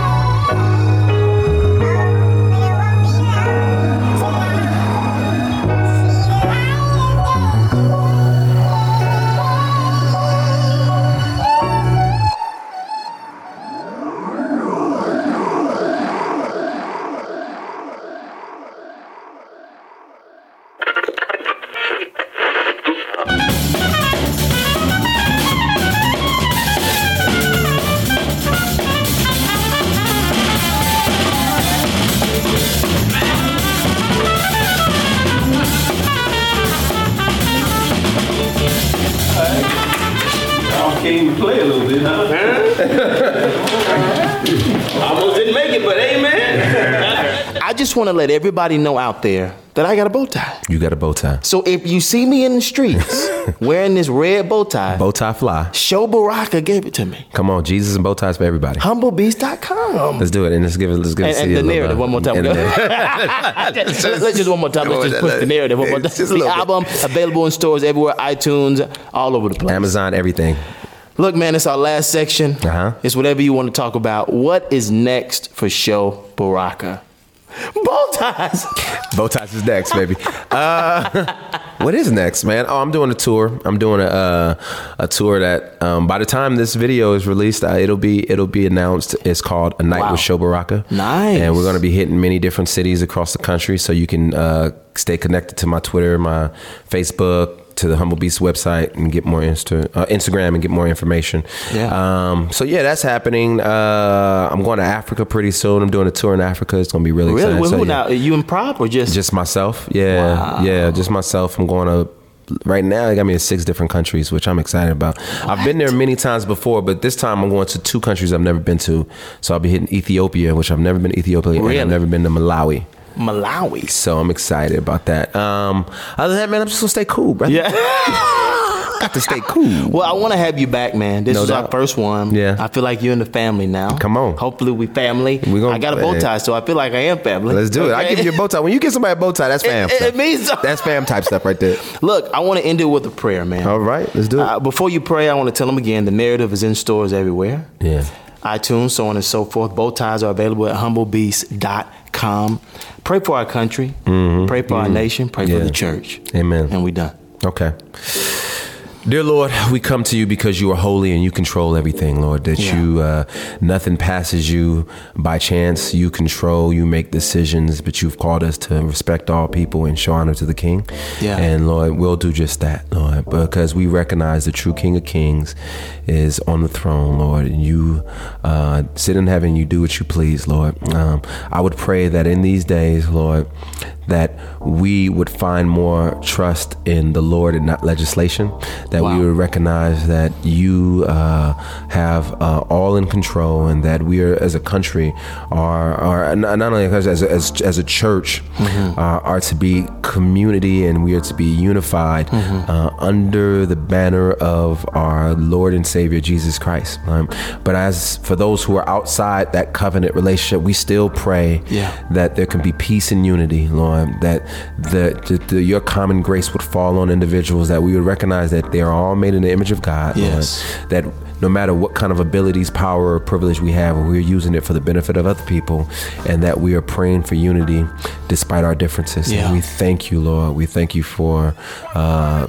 Just want to let everybody know out there that I got a bow tie. You got a bow tie. So if you see me in the streets wearing this red bow tie, Bow tie fly. Sho Baraka gave it to me. Come on, Jesus and bow ties for everybody. Humblebeast.com. Let's do it and let's give it. Let's give it. And, and the narrative one more time. And let's, just one more time. Let's just push the narrative one more time. The little bit. album available in stores everywhere, iTunes, all over the place. Amazon, everything. Look, man, it's our last section. Uh-huh. It's whatever you want to talk about. What is next for Sho Baraka? Bow ties. Bow ties is next, baby. Uh, what is next, man? Oh, I'm doing a tour. I'm doing a uh, a tour that um, by the time this video is released, uh, it'll be it'll be announced. It's called A Night Wow. with Sho Baraka. Nice. And we're going to be hitting many different cities across the country, so you can uh, stay connected to my Twitter, my Facebook. To the Humble Beast website and get more Insta, uh, Instagram and get more information. Yeah. Um, so yeah, that's happening. Uh, I'm going to Africa pretty soon. I'm doing a tour in Africa. It's going to be really, Really? exciting. Well, So, who yeah. now? Are you in prop or just? Just myself. Yeah. Wow. Yeah, just myself. I'm going to right now they got me in six different countries, which I'm excited about. I've been there many times before, but this time I'm going to two countries I've never been to. So I'll be hitting Ethiopia, which I've never been to Ethiopia, and Really? I've never been to Malawi. Malawi. So I'm excited about that. Um, other than that, man, I'm just gonna stay cool, bro. Yeah. got to stay cool. Well, I want to have you back, man. This No is our first one. Yeah. I feel like you're in the family now. Come on. Hopefully, we family. We gonna- I got a bow tie, so I feel like I am family. Let's do it. I give you a bow tie. When you get somebody a bow tie, that's fam. It- it means so. that's fam type stuff right there. Look, I want to end it with a prayer, man. All right, let's do it. Uh, before you pray, I want to tell them again the narrative is in stores everywhere. Yeah. iTunes, so on and so forth. Bow ties are available at humblebeast.com. Pray for our country. Pray for our nation. Pray for Mm-hmm. The church. Amen. And we done. Okay. Dear Lord, we come to you because you are holy and you control everything, Lord. That Yeah. you, uh, nothing passes you by chance. You control, you make decisions, but you've called us to respect all people and show honor to the King. Yeah. And Lord, we'll do just that, Lord, because we recognize the true King of Kings is on the throne, Lord. And you uh, sit in heaven, you do what you please, Lord. Um, I would pray that in these days, Lord, that we would find more trust in the Lord and not legislation. That Wow. we would recognize that you uh, have uh, all in control, and that we are, as a country, are are not only as as as, as a church, Mm-hmm. uh, are to be community, and we are to be unified Mm-hmm. uh, under the banner of our Lord and Savior Jesus Christ. Um, but as for those who are outside that covenant relationship, we still pray Yeah. that there can be peace and unity, Lord. Uh, that the, the, the your common grace would fall on individuals. That we would recognize that they are all made in the image of God. Lord. Yes. That no matter what kind of abilities, power, or privilege we have, we're using it for the benefit of other people, and that we are praying for unity despite our differences. Yeah. And we thank you, Lord. We thank you for uh,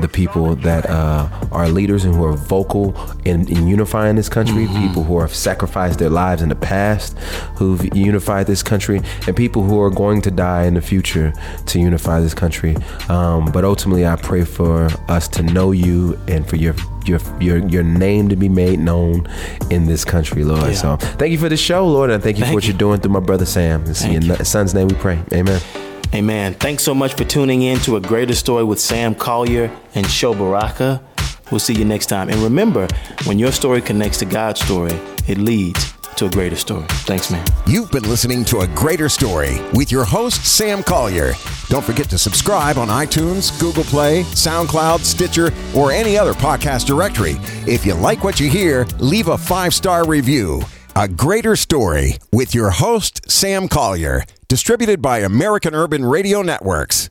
the people that uh, are leaders and who are vocal in, in unifying this country, people who have sacrificed their lives in the past, who've unified this country, and people who are going to die in the future to unify this country. Um, but ultimately, I pray for us to know you and for your your your your name to be made known in this country, Lord. Yeah. So thank you for the show, Lord, and thank you Thank for what you. you're doing through my brother Sam. It's in your son's name we pray. Amen. Amen. Thanks so much for tuning in to A Greater Story with Sam Collier and Sho Baraka. We'll see you next time. And remember, when your story connects to God's story, it leads to a greater story. Thanks, man. You've been listening to A Greater Story with your host, Sam Collier. Don't forget to subscribe on iTunes, Google Play, SoundCloud, Stitcher, or any other podcast directory. If you like what you hear, leave a five star review. A Greater Story with your host, Sam Collier. Distributed by American Urban Radio Networks.